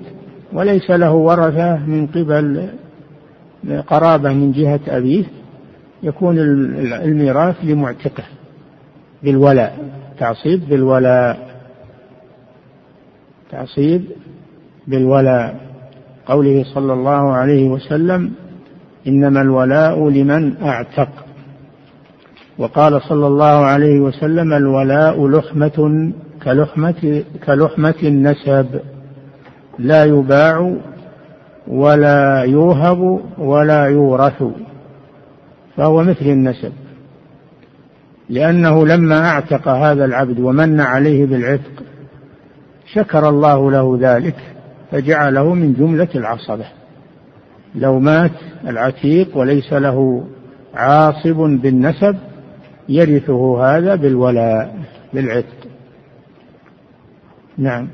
وليس له ورثة من قبل قرابة من جهة أبيه. يكون الميراث لمعتقه بالولاء. تعصيب بالولاء. تعصيب بالولاء. قوله صلى الله عليه وسلم إنما الولاء لمن أعتق. وقال صلى الله عليه وسلم الولاء لحمة كلحمة كلحمة النسب. لا يباع ولا يوهب ولا يورث. فهو مثل النسب. لأنه لما أعتق هذا العبد ومن عليه بالعتق شكر الله له ذلك فجعله من جملة العصبة. لو مات العتيق وليس له عاصب بالنسب يرثه هذا بالولاء بالعتق. نعم.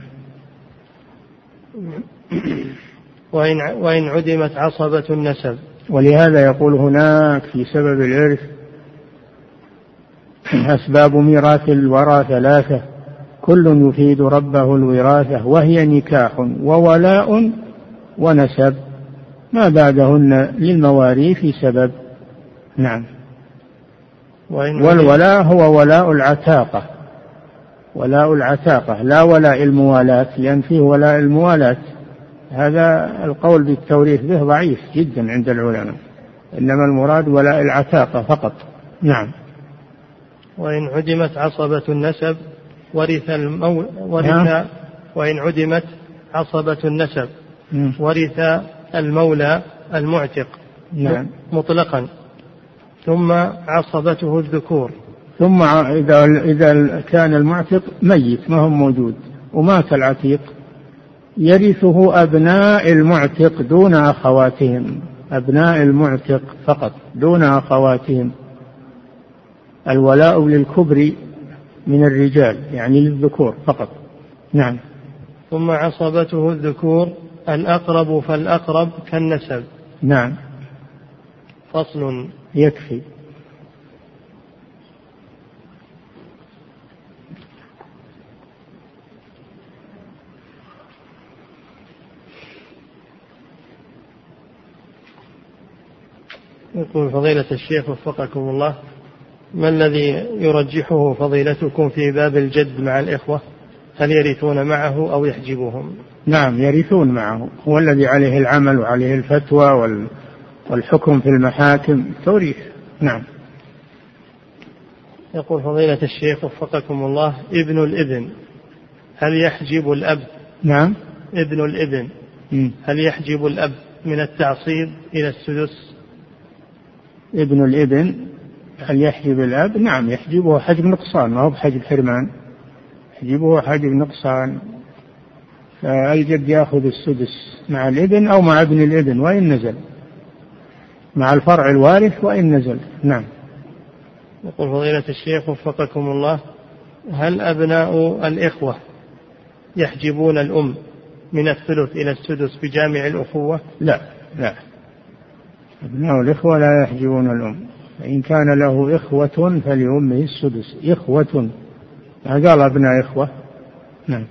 وإن وإن عدمت عصبة النسب. ولهذا يقول هناك في سبب الإرث أسباب ميراث الورى ثلاثة. كل يفيد ربه الوراثة وهي نكاح وولاء ونسب. ما بعدهن للمواريث سبب. نعم. والولاء هو ولاء العتاقة. ولاء العتاقة. لا ولاء الموالاة لأن فيه ولاء الموالاة هذا القول بالتوريث به ضعيف جدا عند العلماء. إنما المراد ولاء العتاقة فقط. نعم. وإن عدمت عصبة النسب ورث المو... ورث نعم. وإن عدمت عصبة النسب ورث المولى المعتق. نعم. مطلقا. ثم عصبته الذكور. ثم إذا إذا كان المعتق ميت ما هو موجود. ومات العتيق. يرثه أبناء المعتق دون أخواتهم. أبناء المعتق فقط دون أخواتهم. الولاء للكبر من الرجال يعني للذكور فقط. نعم. ثم عصبته الذكور الأقرب فالأقرب كالنسب. نعم. فصل. يكفي. يقول فضيلة الشيخ وفقكم الله ما الذي يرجحه فضيلتكم في باب الجد مع الإخوة؟ هل يرثون معه أو يحجبهم؟ نعم يرثون معه. هو الذي عليه العمل وعليه الفتوى والحكم في المحاكم. توريث. نعم. يقول فضيلة الشيخ وفقكم الله ابن الإبن هل يحجب الأب؟ نعم. ابن الإبن هل يحجب الأب من التعصيب إلى السدس؟ ابن الابن هل يحجب الأب؟ نعم يحجبه حجب نقصان ما هو بحجب حرمان. يحجبه حجب نقصان. فالجد يأخذ السدس مع الابن أو مع ابن الابن وإن نزل. مع الفرع الوارث وإن نزل. نعم. يقول فضيلة الشيخ وفقكم الله هل أبناء الإخوة يحجبون الأم من الثلث إلى السدس بجامع الأخوة؟ لا لا. أبناء الإخوة لا يحجبون الأم. فإن كان له إخوة فلأمه السدس. إخوة. ما قال أبناء إخوة؟ نعم.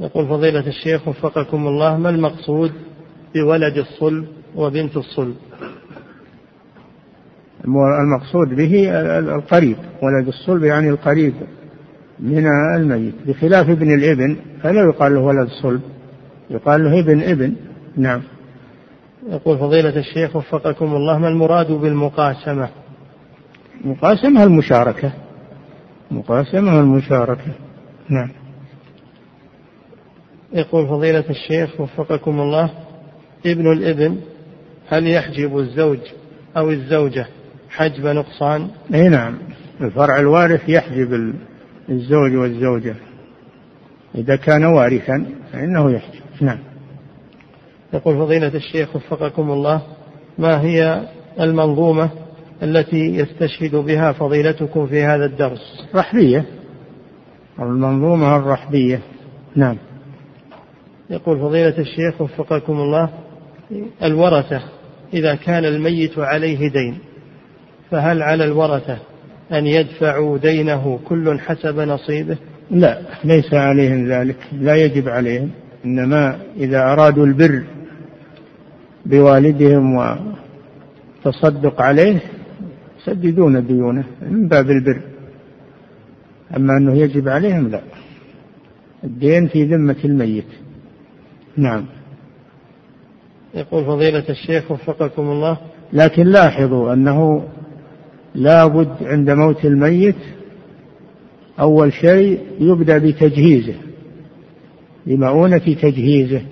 يقول فضيلة الشيخ وفقكم الله ما المقصود بولد الصلب وبنت الصلب؟ المقصود به القريب. ولد الصلب يعني القريب من الميت. بخلاف ابن الإبن فلا يقال له ولد صلب. يقال له ابن إبن. نعم. يقول فضيلة الشيخ وفقكم الله ما المراد بالمقاسمة؟ مقاسمة المشاركة. مقاسمة المشاركة. نعم. يقول فضيلة الشيخ وفقكم الله ابن الابن هل يحجب الزوج أو الزوجة حجب نقصان؟ أي نعم. الفرع الوارث يحجب الزوج والزوجة. إذا كان وارثا فإنه يحجب. نعم. يقول فضيلة الشيخ وفقكم الله ما هي المنظومة التي يستشهد بها فضيلتكم في هذا الدرس؟ رحبية. المنظومة الرحبية. نعم. يقول فضيلة الشيخ وفقكم الله الورثة إذا كان الميت عليه دين فهل على الورثة أن يدفعوا دينه كل حسب نصيبه؟ لا ليس عليهم ذلك لا يجب عليهم إنما إذا أرادوا البر بوالدهم وتصدق عليه يسددون ديونه من باب البر. أما أنه يجب عليهم لا. الدين في ذمة الميت. نعم. يقول فضيلة الشيخ وفقكم الله. لكن لاحظوا أنه لا بد عند موت الميت أول شيء يبدأ بتجهيزه بمؤونة تجهيزه.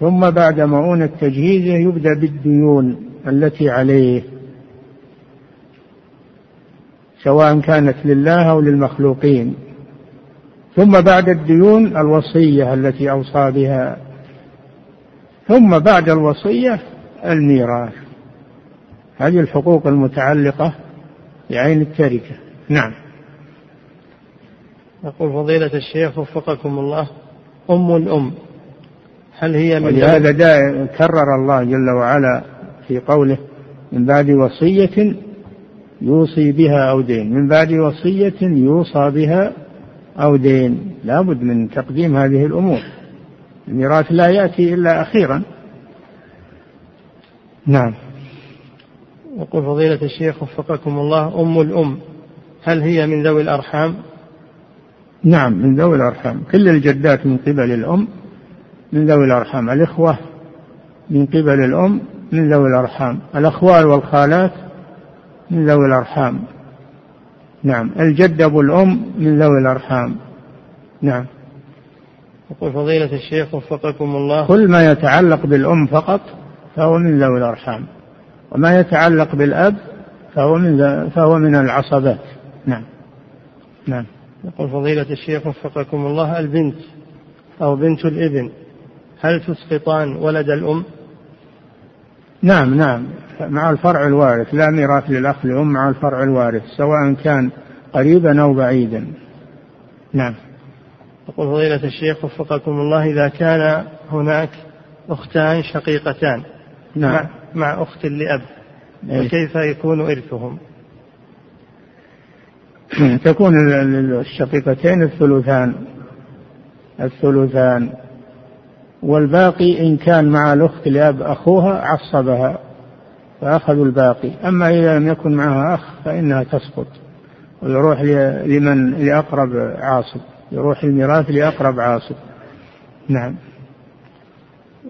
ثم بعد مؤونة تجهيزه يبدأ بالديون التي عليه سواء كانت لله أو للمخلوقين. ثم بعد الديون الوصية التي أوصى بها. ثم بعد الوصية الميراث. هذه الحقوق المتعلقة بعين التركة. نعم. يقول فضيلة الشيخ وفقكم الله أم الأم. هل هي من ولهذا دائما كرر الله جل وعلا في قوله من بعد وصية يوصي بها أو دين. من بعد وصية يوصى بها أو دين. لابد من تقديم هذه الأمور. الميراث لا يأتي إلا أخيرا. نعم. يقول فضيلة الشيخ وفقكم الله أم الأم هل هي من ذوي الأرحام؟ نعم من ذوي الأرحام. كل الجدات من قبل الأم من ذوي الأرحام. الإخوة من قبل الأم من ذوي الأرحام. الأخوال والخالات من ذوي الأرحام. نعم. الجد أبو الأم من ذوي الأرحام. نعم. يقول فضيلة الشيخ وفقكم الله. كل ما يتعلق بالأم فقط فهو من ذوي الأرحام. وما يتعلق بالأب فهو من فهو من العصبات. نعم. نعم. يقول فضيلة الشيخ وفقكم الله البنت أو بنت الإبن. هل تسقطان ولد الأم؟ نعم نعم مع الفرع الوارث لا ميراث للأخ لأم مع الفرع الوارث سواء كان قريبا أو بعيدا نعم يقول فضيلة الشيخ وفقكم الله إذا كان هناك أختان شقيقتان نعم. مع, مع أخت لأب إيه؟ فكيف يكون إرثهم؟ تكون الشقيقتين الثلثان الثلثان والباقي إن كان مع الأخت لأب أخوها عصبها فأخذوا الباقي. أما إذا لم يكن معها أخ فإنها تسقط ويروح لمن؟ لأقرب عاصب يروح الميراث لأقرب عاصب. نعم.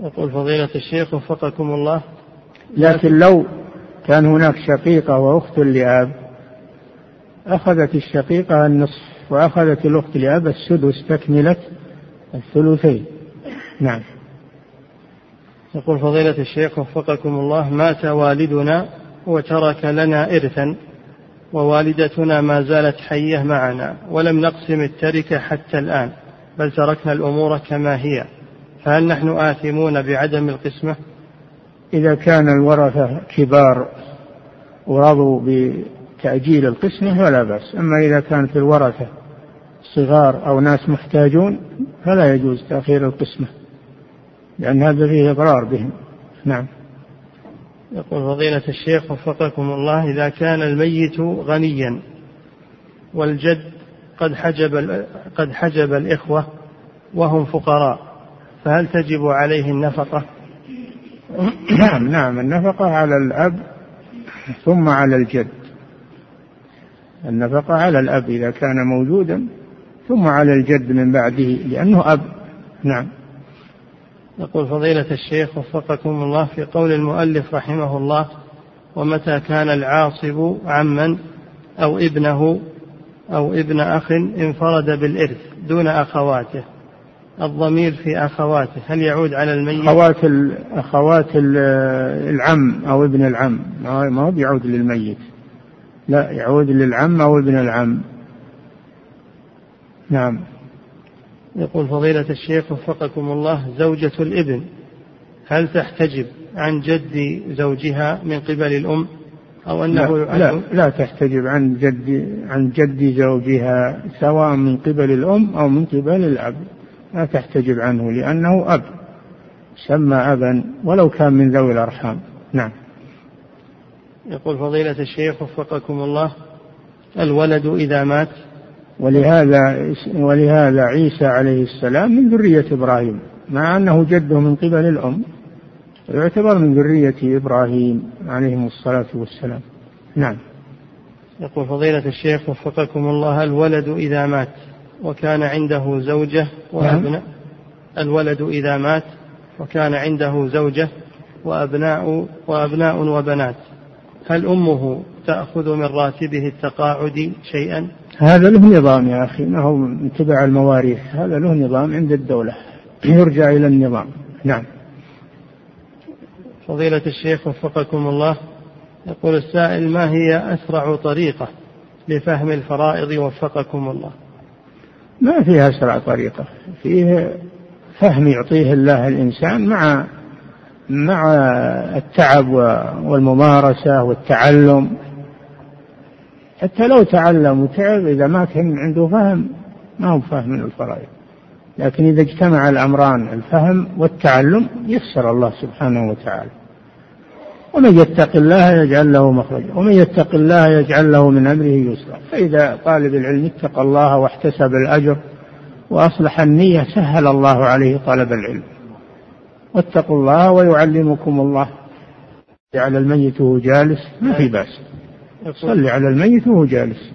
يقول فضيلة الشيخ وفقكم الله. لكن لو كان هناك شقيقة وأخت لأب أخذت الشقيقة النصف وأخذت الأخت لأب السدس تكملة الثلثين. نعم. يقول فضيلة الشيخ وفقكم الله مات والدنا وترك لنا إرثا ووالدتنا ما زالت حية معنا ولم نقسم التركة حتى الآن بل تركنا الأمور كما هي. فهل نحن آثمون بعدم القسمة؟ إذا كان الورثة كبار ورضوا بتأجيل القسمة فلا بأس. أما إذا كانت الورثة صغار أو ناس محتاجون فلا يجوز تأخير القسمة. لأن هذا فيه إضرار بهم. نعم. يقول فضيلة الشيخ وفقكم الله إذا كان الميت غنيا والجد قد حجب قد حجب الإخوة وهم فقراء فهل تجب عليه النفقة؟ نعم نعم النفقة على الأب ثم على الجد. النفقة على الأب إذا كان موجودا ثم على الجد من بعده لأنه أب. نعم. يقول فضيلة الشيخ وفقكم الله في قول المؤلف رحمه الله ومتى كان العاصب عما أو ابنه أو ابن أخ انفرد بالإرث دون أخواته؟ الضمير في أخواته هل يعود على الميت؟ أخوات أخوات العم أو ابن العم. ما هو بيعود للميت. لا يعود للعم أو ابن العم. نعم. يقول فضيلة الشيخ وفقكم الله زوجة الإبن هل تحتجب عن جد زوجها من قبل الأم؟ أو أنه لا, لا, لا تحتجب عن جد عن جد زوجها سواء من قبل الأم أو من قبل الأب. لا تحتجب عنه لأنه أب. سمى أبا ولو كان من ذوي الأرحام. نعم. يقول فضيلة الشيخ وفقكم الله الولد إذا مات ولهذا ولهذا عيسى عليه السلام من ذرية إبراهيم مع أنه جده من قبل الأم يعتبر من ذرية إبراهيم عليهم الصلاة والسلام. نعم. يقول فضيلة الشيخ وفقكم الله الولد إذا مات وكان عنده زوجة وأبناء نعم. الولد إذا مات وكان عنده زوجة وأبناء وأبناء وبنات هل أمه تأخذ من راتبه التقاعد شيئا؟ هذا له نظام يا أخي ما هو تبع المواريث هذا له نظام عند الدولة يرجع إلى النظام. نعم. فضيلة الشيخ وفقكم الله يقول السائل ما هي أسرع طريقة لفهم الفرائض؟ وفقكم الله. ما فيها أسرع طريقة فيه فهم يعطيه الله الإنسان مع مع التعب والممارسة والتعلم. حتى لو تعلم وتعب إذا ما كان عنده فهم ما هو فاهم من الفرائض. لكن إذا اجتمع الأمران الفهم والتعلم يسر الله سبحانه وتعالى. ومن يتق الله يجعل له مخرجا ومن يتق الله يجعل له من أمره يسرا. فإذا طالب العلم اتقى الله واحتسب الأجر وأصلح النية سهل الله عليه طلب العلم. واتقوا الله ويعلمكم الله. جعل الميت جالس ما في بأس. صل على الميت وهو جالس.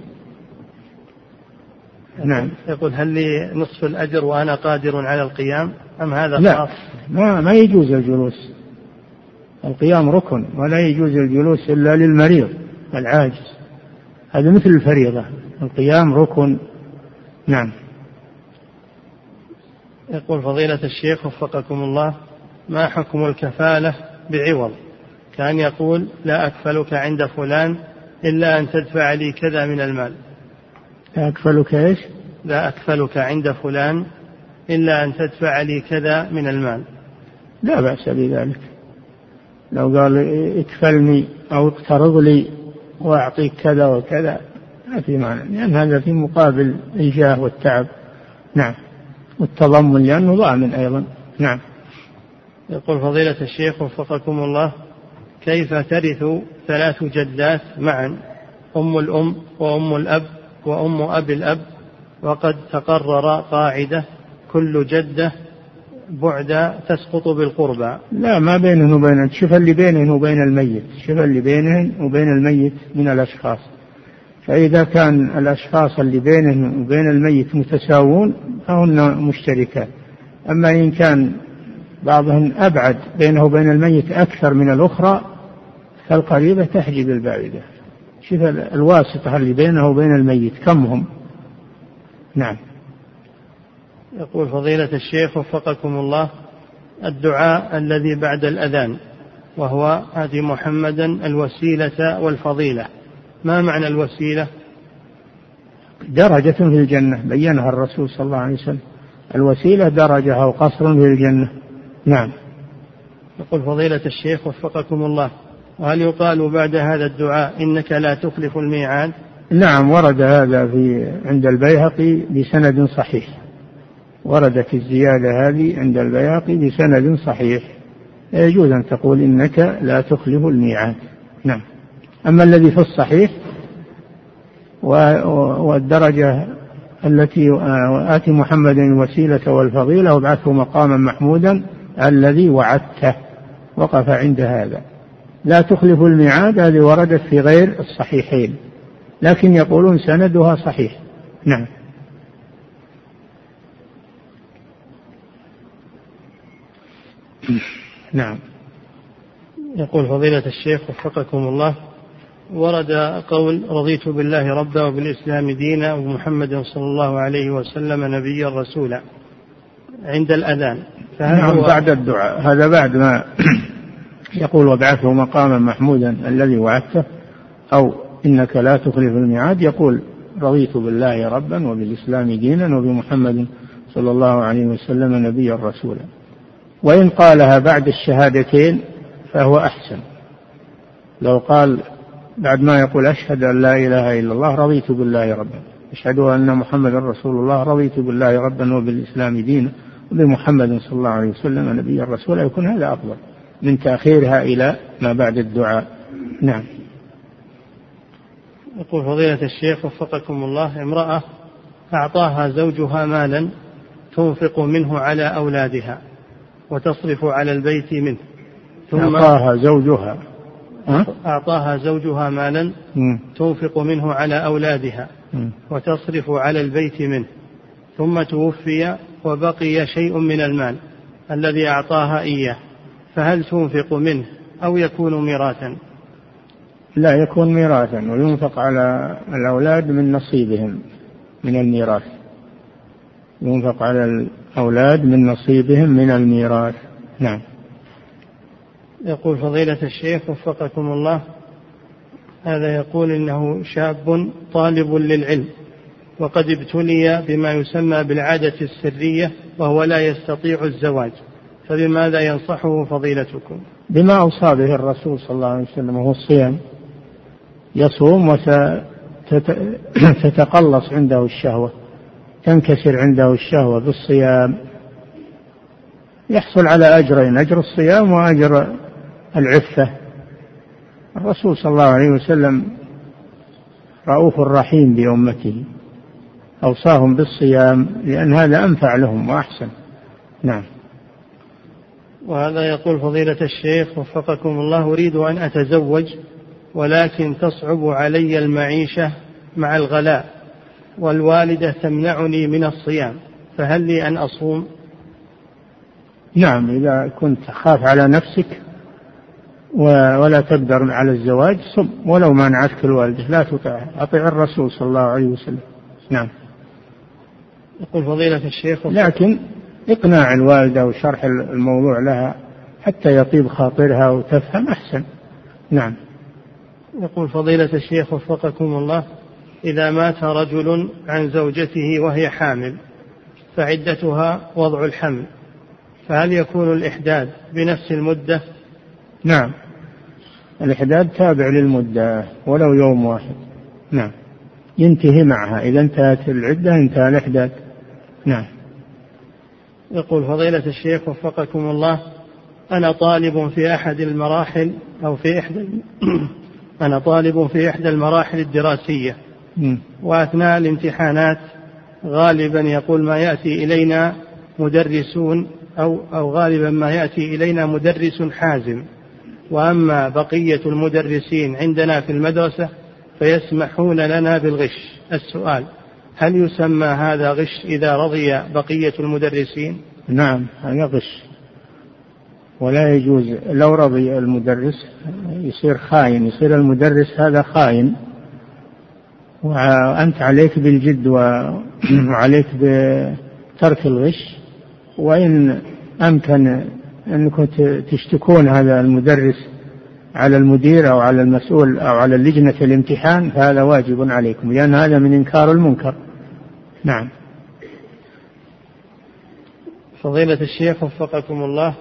نعم. يقول هل لي نصف الأجر وأنا قادر على القيام؟ أم هذا لا. خاص؟ ما, ما يجوز الجلوس. القيام ركن ولا يجوز الجلوس إلا للمريض العاجز. هذا مثل الفريضة. القيام ركن. نعم. يقول فضيلة الشيخ وفقكم الله ما حكم الكفالة بعوض؟ كان يقول لا أكفلك عند فلان إلا أن تدفع لي كذا من المال. لا أكفلك إيش؟ لا أكفلك عند فلان إلا أن تدفع لي كذا من المال. لا بأس بذلك. لو قال اكفلني أو اقترض لي وأعطيك كذا وكذا ما في معنى لأن هذا في مقابل الجاه والتعب. نعم. والتضمن لأنه ضامن أيضا. نعم. يقول فضيلة الشيخ وفقكم الله كيف ترث ثلاث جدات معا؟ أم الأم وأم الأب وأم أب الأب. وقد تقرر قاعدة كل جدة بعد تسقط بالقربى. لا ما بينه وبين شوف اللي بينه وبين الميت. شوف اللي بينه وبين الميت من الأشخاص. فإذا كان الأشخاص اللي بينه وبين الميت متساوون فهن مشتركات. أما إن كان بعضهن أبعد بينه وبين الميت أكثر من الأخرى فالقريبة تحجب البعيدة شوف الواسطة اللي بينه وبين الميت كم هم؟ نعم. يقول فضيلة الشيخ وفقكم الله الدعاء الذي بعد الأذان وهو آتي محمدا الوسيلة والفضيلة. ما معنى الوسيلة؟ درجة في الجنة بينها الرسول صلى الله عليه وسلم. الوسيلة درجة أو قصر في الجنة. نعم. يقول فضيلة الشيخ وفقكم الله وهل يقال بعد هذا الدعاء إنك لا تخلف الميعاد؟ نعم ورد هذا في عند البيهقي بسند صحيح. وردت الزيادة هذه عند البيهقي بسند صحيح. يجوز أن تقول إنك لا تخلف الميعاد. نعم. أما الذي في الصحيح والدرجة التي آتي محمد الوسيلة والفضيلة وابعثه مقاما محمودا الذي وعدته. وقف عند هذا. لا تخلف الميعاد هذه وردت في غير الصحيحين. لكن يقولون سندها صحيح. نعم. نعم. يقول فضيلة الشيخ وفقكم الله ورد قول رضيت بالله ربا وبالإسلام دينا ومحمد صلى الله عليه وسلم نبيا رسولا عند الأذان. نعم بعد الدعاء. هذا بعد ما يقول وابعثه مقاما محمودا الذي وعدته أو إنك لا تخلف الميعاد يقول رضيت بالله ربا وبالإسلام دينا وبمحمد صلى الله عليه وسلم نبيا رسولا. وإن قالها بعد الشهادتين فهو أحسن. لو قال بعد ما يقول أشهد أن لا إله إلا الله رضيت بالله ربا أشهد أن محمدا رسول الله رضيت بالله ربا وبالإسلام دينا وبمحمد صلى الله عليه وسلم نبيا رسولا يكون هذا أفضل. من تأخيرها إلى ما بعد الدعاء. نعم. يقول فضيلة الشيخ وفقكم الله امرأة أعطاها زوجها مالا تنفق منه على أولادها وتصرف على البيت منه. ثم أعطاها زوجها. أعطاها زوجها مالا تنفق منه على أولادها وتصرف على البيت منه. ثم توفي وبقي شيء من المال الذي أعطاها إياه. فهل تنفق منه أو يكون ميراثا؟ لا يكون ميراثا وينفق على الأولاد من نصيبهم من الميراث. ينفق على الأولاد من نصيبهم من الميراث. نعم. يقول فضيلة الشيخ وفقكم الله هذا يقول إنه شاب طالب للعلم وقد ابتلي بما يسمى بالعادة السرية وهو لا يستطيع الزواج. فبماذا ينصحه فضيلتكم؟ بما أوصى به الرسول صلى الله عليه وسلم وهو الصيام يصوم وتتقلص عنده الشهوة تنكسر عنده الشهوة بالصيام. يحصل على أجرين أجر الصيام وأجر العفة. الرسول صلى الله عليه وسلم رؤوف رحيم بأمته أوصاهم بالصيام لأن هذا أنفع لهم وأحسن. نعم. وهذا يقول فضيلة الشيخ وفقكم الله أريد أن أتزوج ولكن تصعب علي المعيشة مع الغلاء والوالدة تمنعني من الصيام فهل لي أن أصوم؟ نعم إذا كنت تخاف على نفسك ولا تقدر على الزواج صم ولو منعتك الوالدة لا تطع أطيع الرسول صلى الله عليه وسلم. نعم. يقول فضيلة الشيخ لكن إقناع الوالدة وشرح الموضوع لها حتى يطيب خاطرها وتفهم أحسن. نعم. يقول فضيلة الشيخ وفقكم الله إذا مات رجل عن زوجته وهي حامل فعدتها وضع الحمل فهل يكون الإحداد بنفس المدة؟ نعم. الإحداد تابع للمدة ولو يوم واحد. نعم. ينتهي معها إذا انتهت العدة انتهى الإحداد. نعم. يقول فضيلة الشيخ وفقكم الله أنا طالب في أحد المراحل أو في إحدى أنا طالب في إحدى المراحل الدراسية. وأثناء الامتحانات غالبا يقول ما يأتي إلينا مدرسون أو أو غالبا ما يأتي إلينا مدرس حازم. وأما بقية المدرسين عندنا في المدرسة فيسمحون لنا بالغش. السؤال هل يسمى هذا غش إذا رضي بقية المدرسين؟ نعم هذا غش. ولا يجوز لو رضي المدرس يصير خاين يصير المدرس هذا خاين. وأنت عليك بالجد وعليك بترك الغش. وإن أمكن أنكم تشتكون هذا المدرس على المدير أو على المسؤول أو على لجنة الامتحان فهذا واجب عليكم لأن هذا من إنكار المنكر. نعم. فضيلة الشيخ وفقكم الله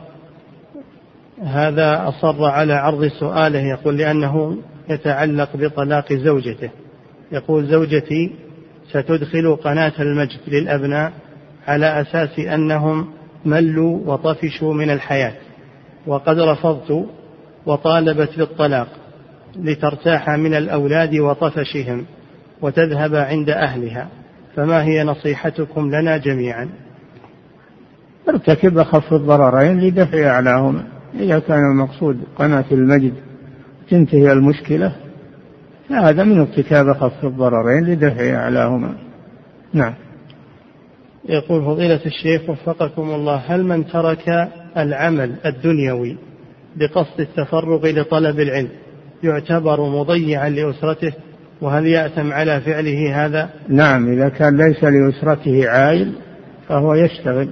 هذا أصر على عرض سؤاله يقول لأنه يتعلق بطلاق زوجته. يقول زوجتي ستدخل قناة المجد للأبناء على أساس أنهم ملوا وطفشوا من الحياة وقد رفضت وطالبت بالطلاق لترتاح من الأولاد وطفشهم وتذهب عند أهلها. فما هي نصيحتكم لنا جميعا؟ ارتكب أخف الضررين لدفع أعلاهما. إذا كان المقصود قناة المجد تنتهي المشكلة فهذا من ارتكاب أخف الضررين لدفع أعلاهما. نعم. يقول فضيلة الشيخ وفقكم الله هل من ترك العمل الدنيوي بقصد التفرغ لطلب العلم يعتبر مضيعا لأسرته وهل يأثم على فعله هذا؟ نعم إذا كان ليس لأسرته عائل فهو يشتغل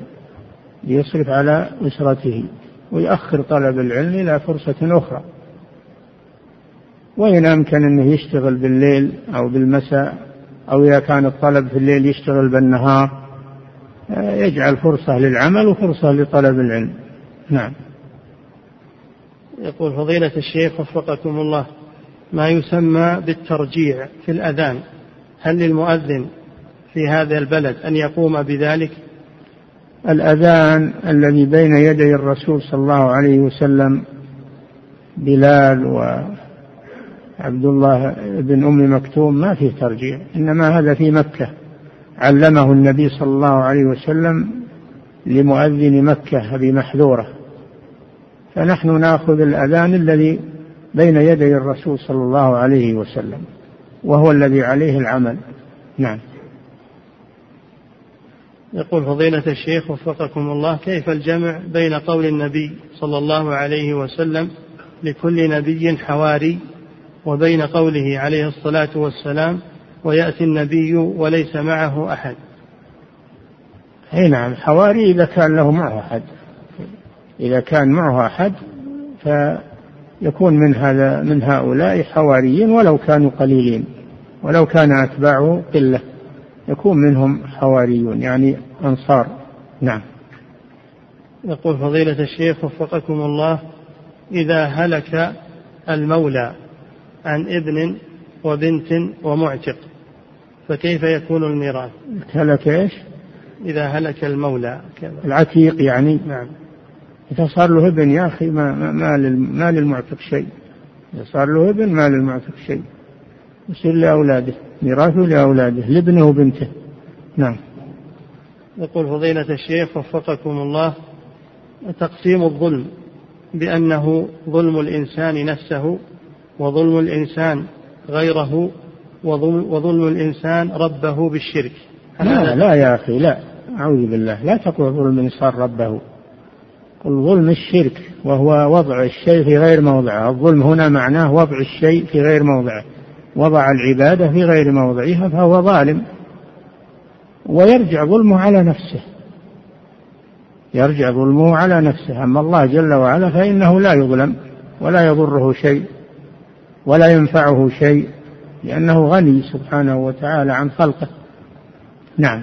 ليصرف على أسرته ويؤخر طلب العلم إلى فرصة أخرى. وإن أمكن أنه يشتغل بالليل أو بالمساء أو إذا كان الطلب في الليل يشتغل بالنهار يجعل فرصة للعمل وفرصة لطلب العلم. نعم. يقول فضيلة الشيخ وفقكم الله ما يسمى بالترجيع في الأذان هل للمؤذن في هذا البلد أن يقوم بذلك؟ الأذان الذي بين يدي الرسول صلى الله عليه وسلم بلال وعبد الله بن أم مكتوم ما فيه ترجيع إنما هذا في مكة. علمه النبي صلى الله عليه وسلم لمؤذن مكة أبي محذورة. فنحن ناخذ الأذان الذي بين يدي الرسول صلى الله عليه وسلم وهو الذي عليه العمل. نعم. يقول فضيلة الشيخ وفقكم الله كيف الجمع بين قول النبي صلى الله عليه وسلم لكل نبي حواري وبين قوله عليه الصلاة والسلام ويأتي النبي وليس معه أحد؟ أي نعم حواري إذا كان له معه أحد. إذا كان معه أحد فيكون من هذا من هؤلاء حواريين ولو كانوا قليلين ولو كان أتباعه قلة يكون منهم حواريون يعني أنصار نعم يقول فضيلة الشيخ وفقكم الله إذا هلك المولى عن ابن وبنت ومعتق فكيف يكون الميراث؟ هلك إيش؟ إذا هلك المولى كذا. العتيق يعني نعم إذا صار له ابن يا أخي ما ما ما للمعتق شيء. إذا صار له ابن ما للمعتق شيء. يصير لأولاده ميراثه لأولاده لابنه وبنته. نعم. يقول فضيلة الشيخ وفقكم الله تقسيم الظلم بأنه ظلم الإنسان نفسه وظلم الإنسان غيره وظلم الإنسان ربه بالشرك. لا لا يا أخي لا. أعوذ بالله لا تقول ظلم الإنسان ربه. قل ظلم الشرك وهو وضع الشيء في غير موضعه. الظلم هنا معناه وضع الشيء في غير موضعه. وضع العبادة في غير موضعها فهو ظالم. ويرجع ظلمه على نفسه. يرجع ظلمه على نفسه. أما الله جل وعلا فإنه لا يظلم ولا يضره شيء ولا ينفعه شيء لأنه غني سبحانه وتعالى عن خلقه. نعم.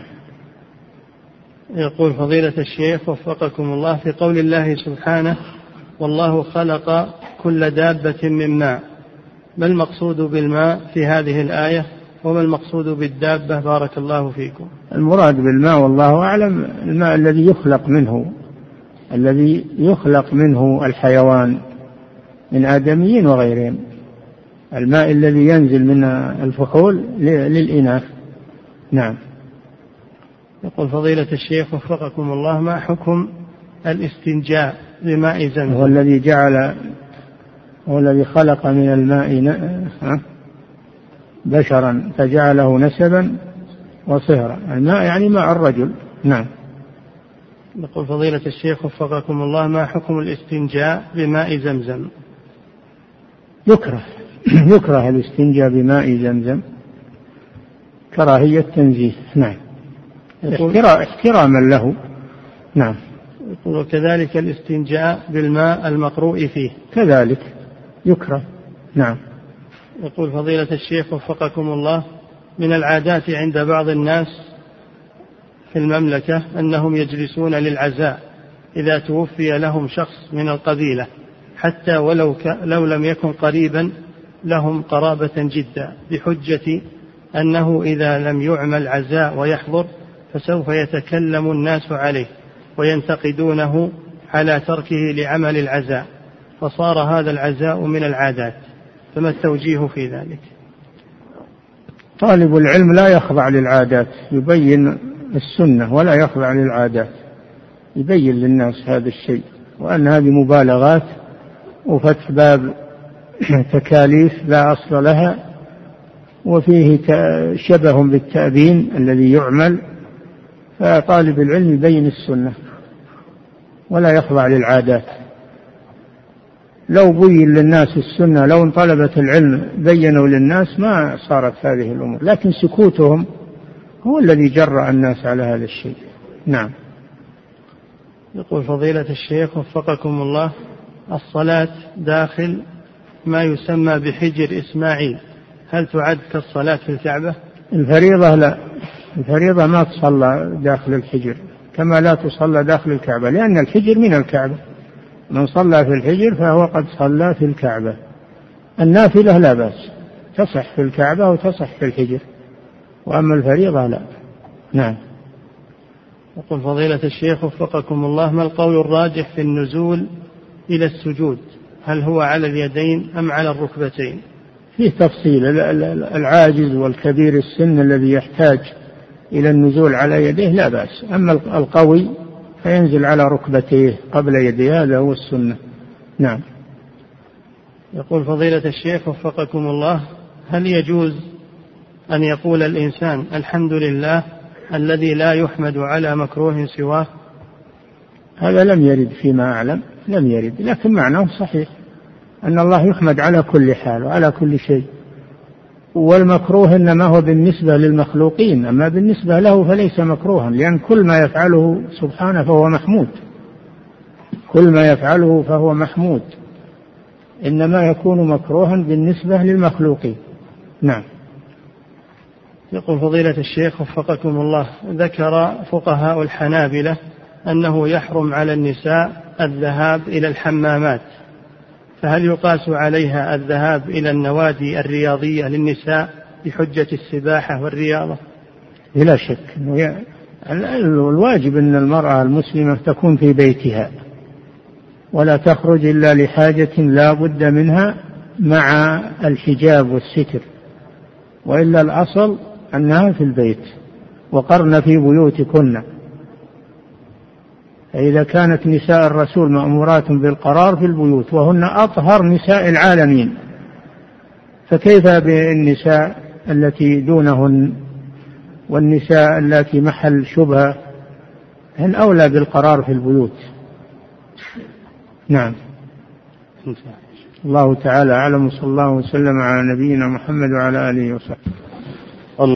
يقول فضيلة الشيخ وفقكم الله في قول الله سبحانه والله خلق كل دابة من ماء ما المقصود بالماء في هذه الآية؟ وما المقصود بالدابة؟ بارك الله فيكم. المراد بالماء والله أعلم الماء الذي يخلق منه الذي يخلق منه الحيوان من آدميين وغيرهم. الماء الذي ينزل من الفحول للإناث. نعم. يقول فضيلة الشيخ وفقكم الله ما حكم الاستنجاء بماء زمزم؟ هو الذي جعل هو الذي خلق من الماء بشرا فجعله نسبا وصهرا. الماء يعني ماء الرجل. نعم. يقول فضيلة الشيخ وفقكم الله ما حكم الاستنجاء بماء زمزم؟ يكره يكره الاستنجاء بماء زمزم. كراهية تنزيه نعم. احتراما له. نعم. يقول وكذلك الاستنجاء بالماء المقروء فيه. كذلك. يكره. نعم. يقول فضيلة الشيخ وفقكم الله من العادات عند بعض الناس في المملكة أنهم يجلسون للعزاء إذا توفي لهم شخص من القبيلة حتى ولو ك... لو لم يكن قريبا لهم قرابة جدا بحجة أنه إذا لم يعمل عزاء ويحضر فسوف يتكلم الناس عليه وينتقدونه على تركه لعمل العزاء فصار هذا العزاء من العادات فما التوجيه في ذلك؟ طالب العلم لا يخضع للعادات يبين السنة ولا يخضع للعادات يبين للناس هذا الشيء وأن هذه مبالغات وفتح باب تكاليف لا أصل لها وفيه شبه بالتأبين الذي يعمل فطالب العلم يبين السنة ولا يخضع للعادات. لو بين للناس السنة لو ان طلبة العلم بينوا للناس ما صارت هذه الأمور لكن سكوتهم هو الذي جرأ الناس على هذا الشيء. نعم. يقول فضيلة الشيخ وفقكم الله الصلاة داخل ما يسمى بحجر إسماعيل هل تعد كالصلاة في الكعبة؟ الفريضة لا. الفريضة ما تصلى داخل الحجر كما لا تصلى داخل الكعبة لأن الحجر من الكعبة. من صلى في الحجر فهو قد صلى في الكعبة. النافلة لا بأس تصح في الكعبة وتصح في الحجر. وأما الفريضة لا. نعم. يقول فضيلة الشيخ وفقكم الله ما القول الراجح في النزول إلى السجود؟ هل هو على اليدين أم على الركبتين؟ فيه تفصيل العاجز والكبير السن الذي يحتاج إلى النزول على يديه لا بأس. أما القوي فينزل على ركبتيه قبل يديه هذا هو السنة. نعم. يقول فضيلة الشيخ وفقكم الله هل يجوز أن يقول الإنسان الحمد لله الذي لا يحمد على مكروه سواه؟ هذا لم يرد فيما أعلم لم يرد لكن معناه صحيح أن الله يحمد على كل حال وعلى كل شيء. والمكروه إنما هو بالنسبة للمخلوقين أما بالنسبة له فليس مكروها لأن كل ما يفعله سبحانه فهو محمود. كل ما يفعله فهو محمود. إنما يكون مكروها بالنسبة للمخلوقين. نعم. يقول فضيلة الشيخ وفقكم الله ذكر فقهاء الحنابلة أنه يحرم على النساء الذهاب إلى الحمامات. فهل يقاس عليها الذهاب إلى النوادي الرياضية للنساء بحجة السباحة والرياضة؟ بلا شك. الواجب أن المرأة المسلمة تكون في بيتها ولا تخرج إلا لحاجة لا بد منها مع الحجاب والستر وإلا الأصل أنها في البيت وقرن في بيوتكن. فإذا كانت نساء الرسول مأمورات بالقرار في البيوت وهن أطهر نساء العالمين. فكيف بالنساء التي دونهن والنساء اللاتي محل شبهة هن أولى بالقرار في البيوت؟ نعم. الله تعالى أعلم صلى الله وسلم على نبينا محمد وعلى آله وصحبه.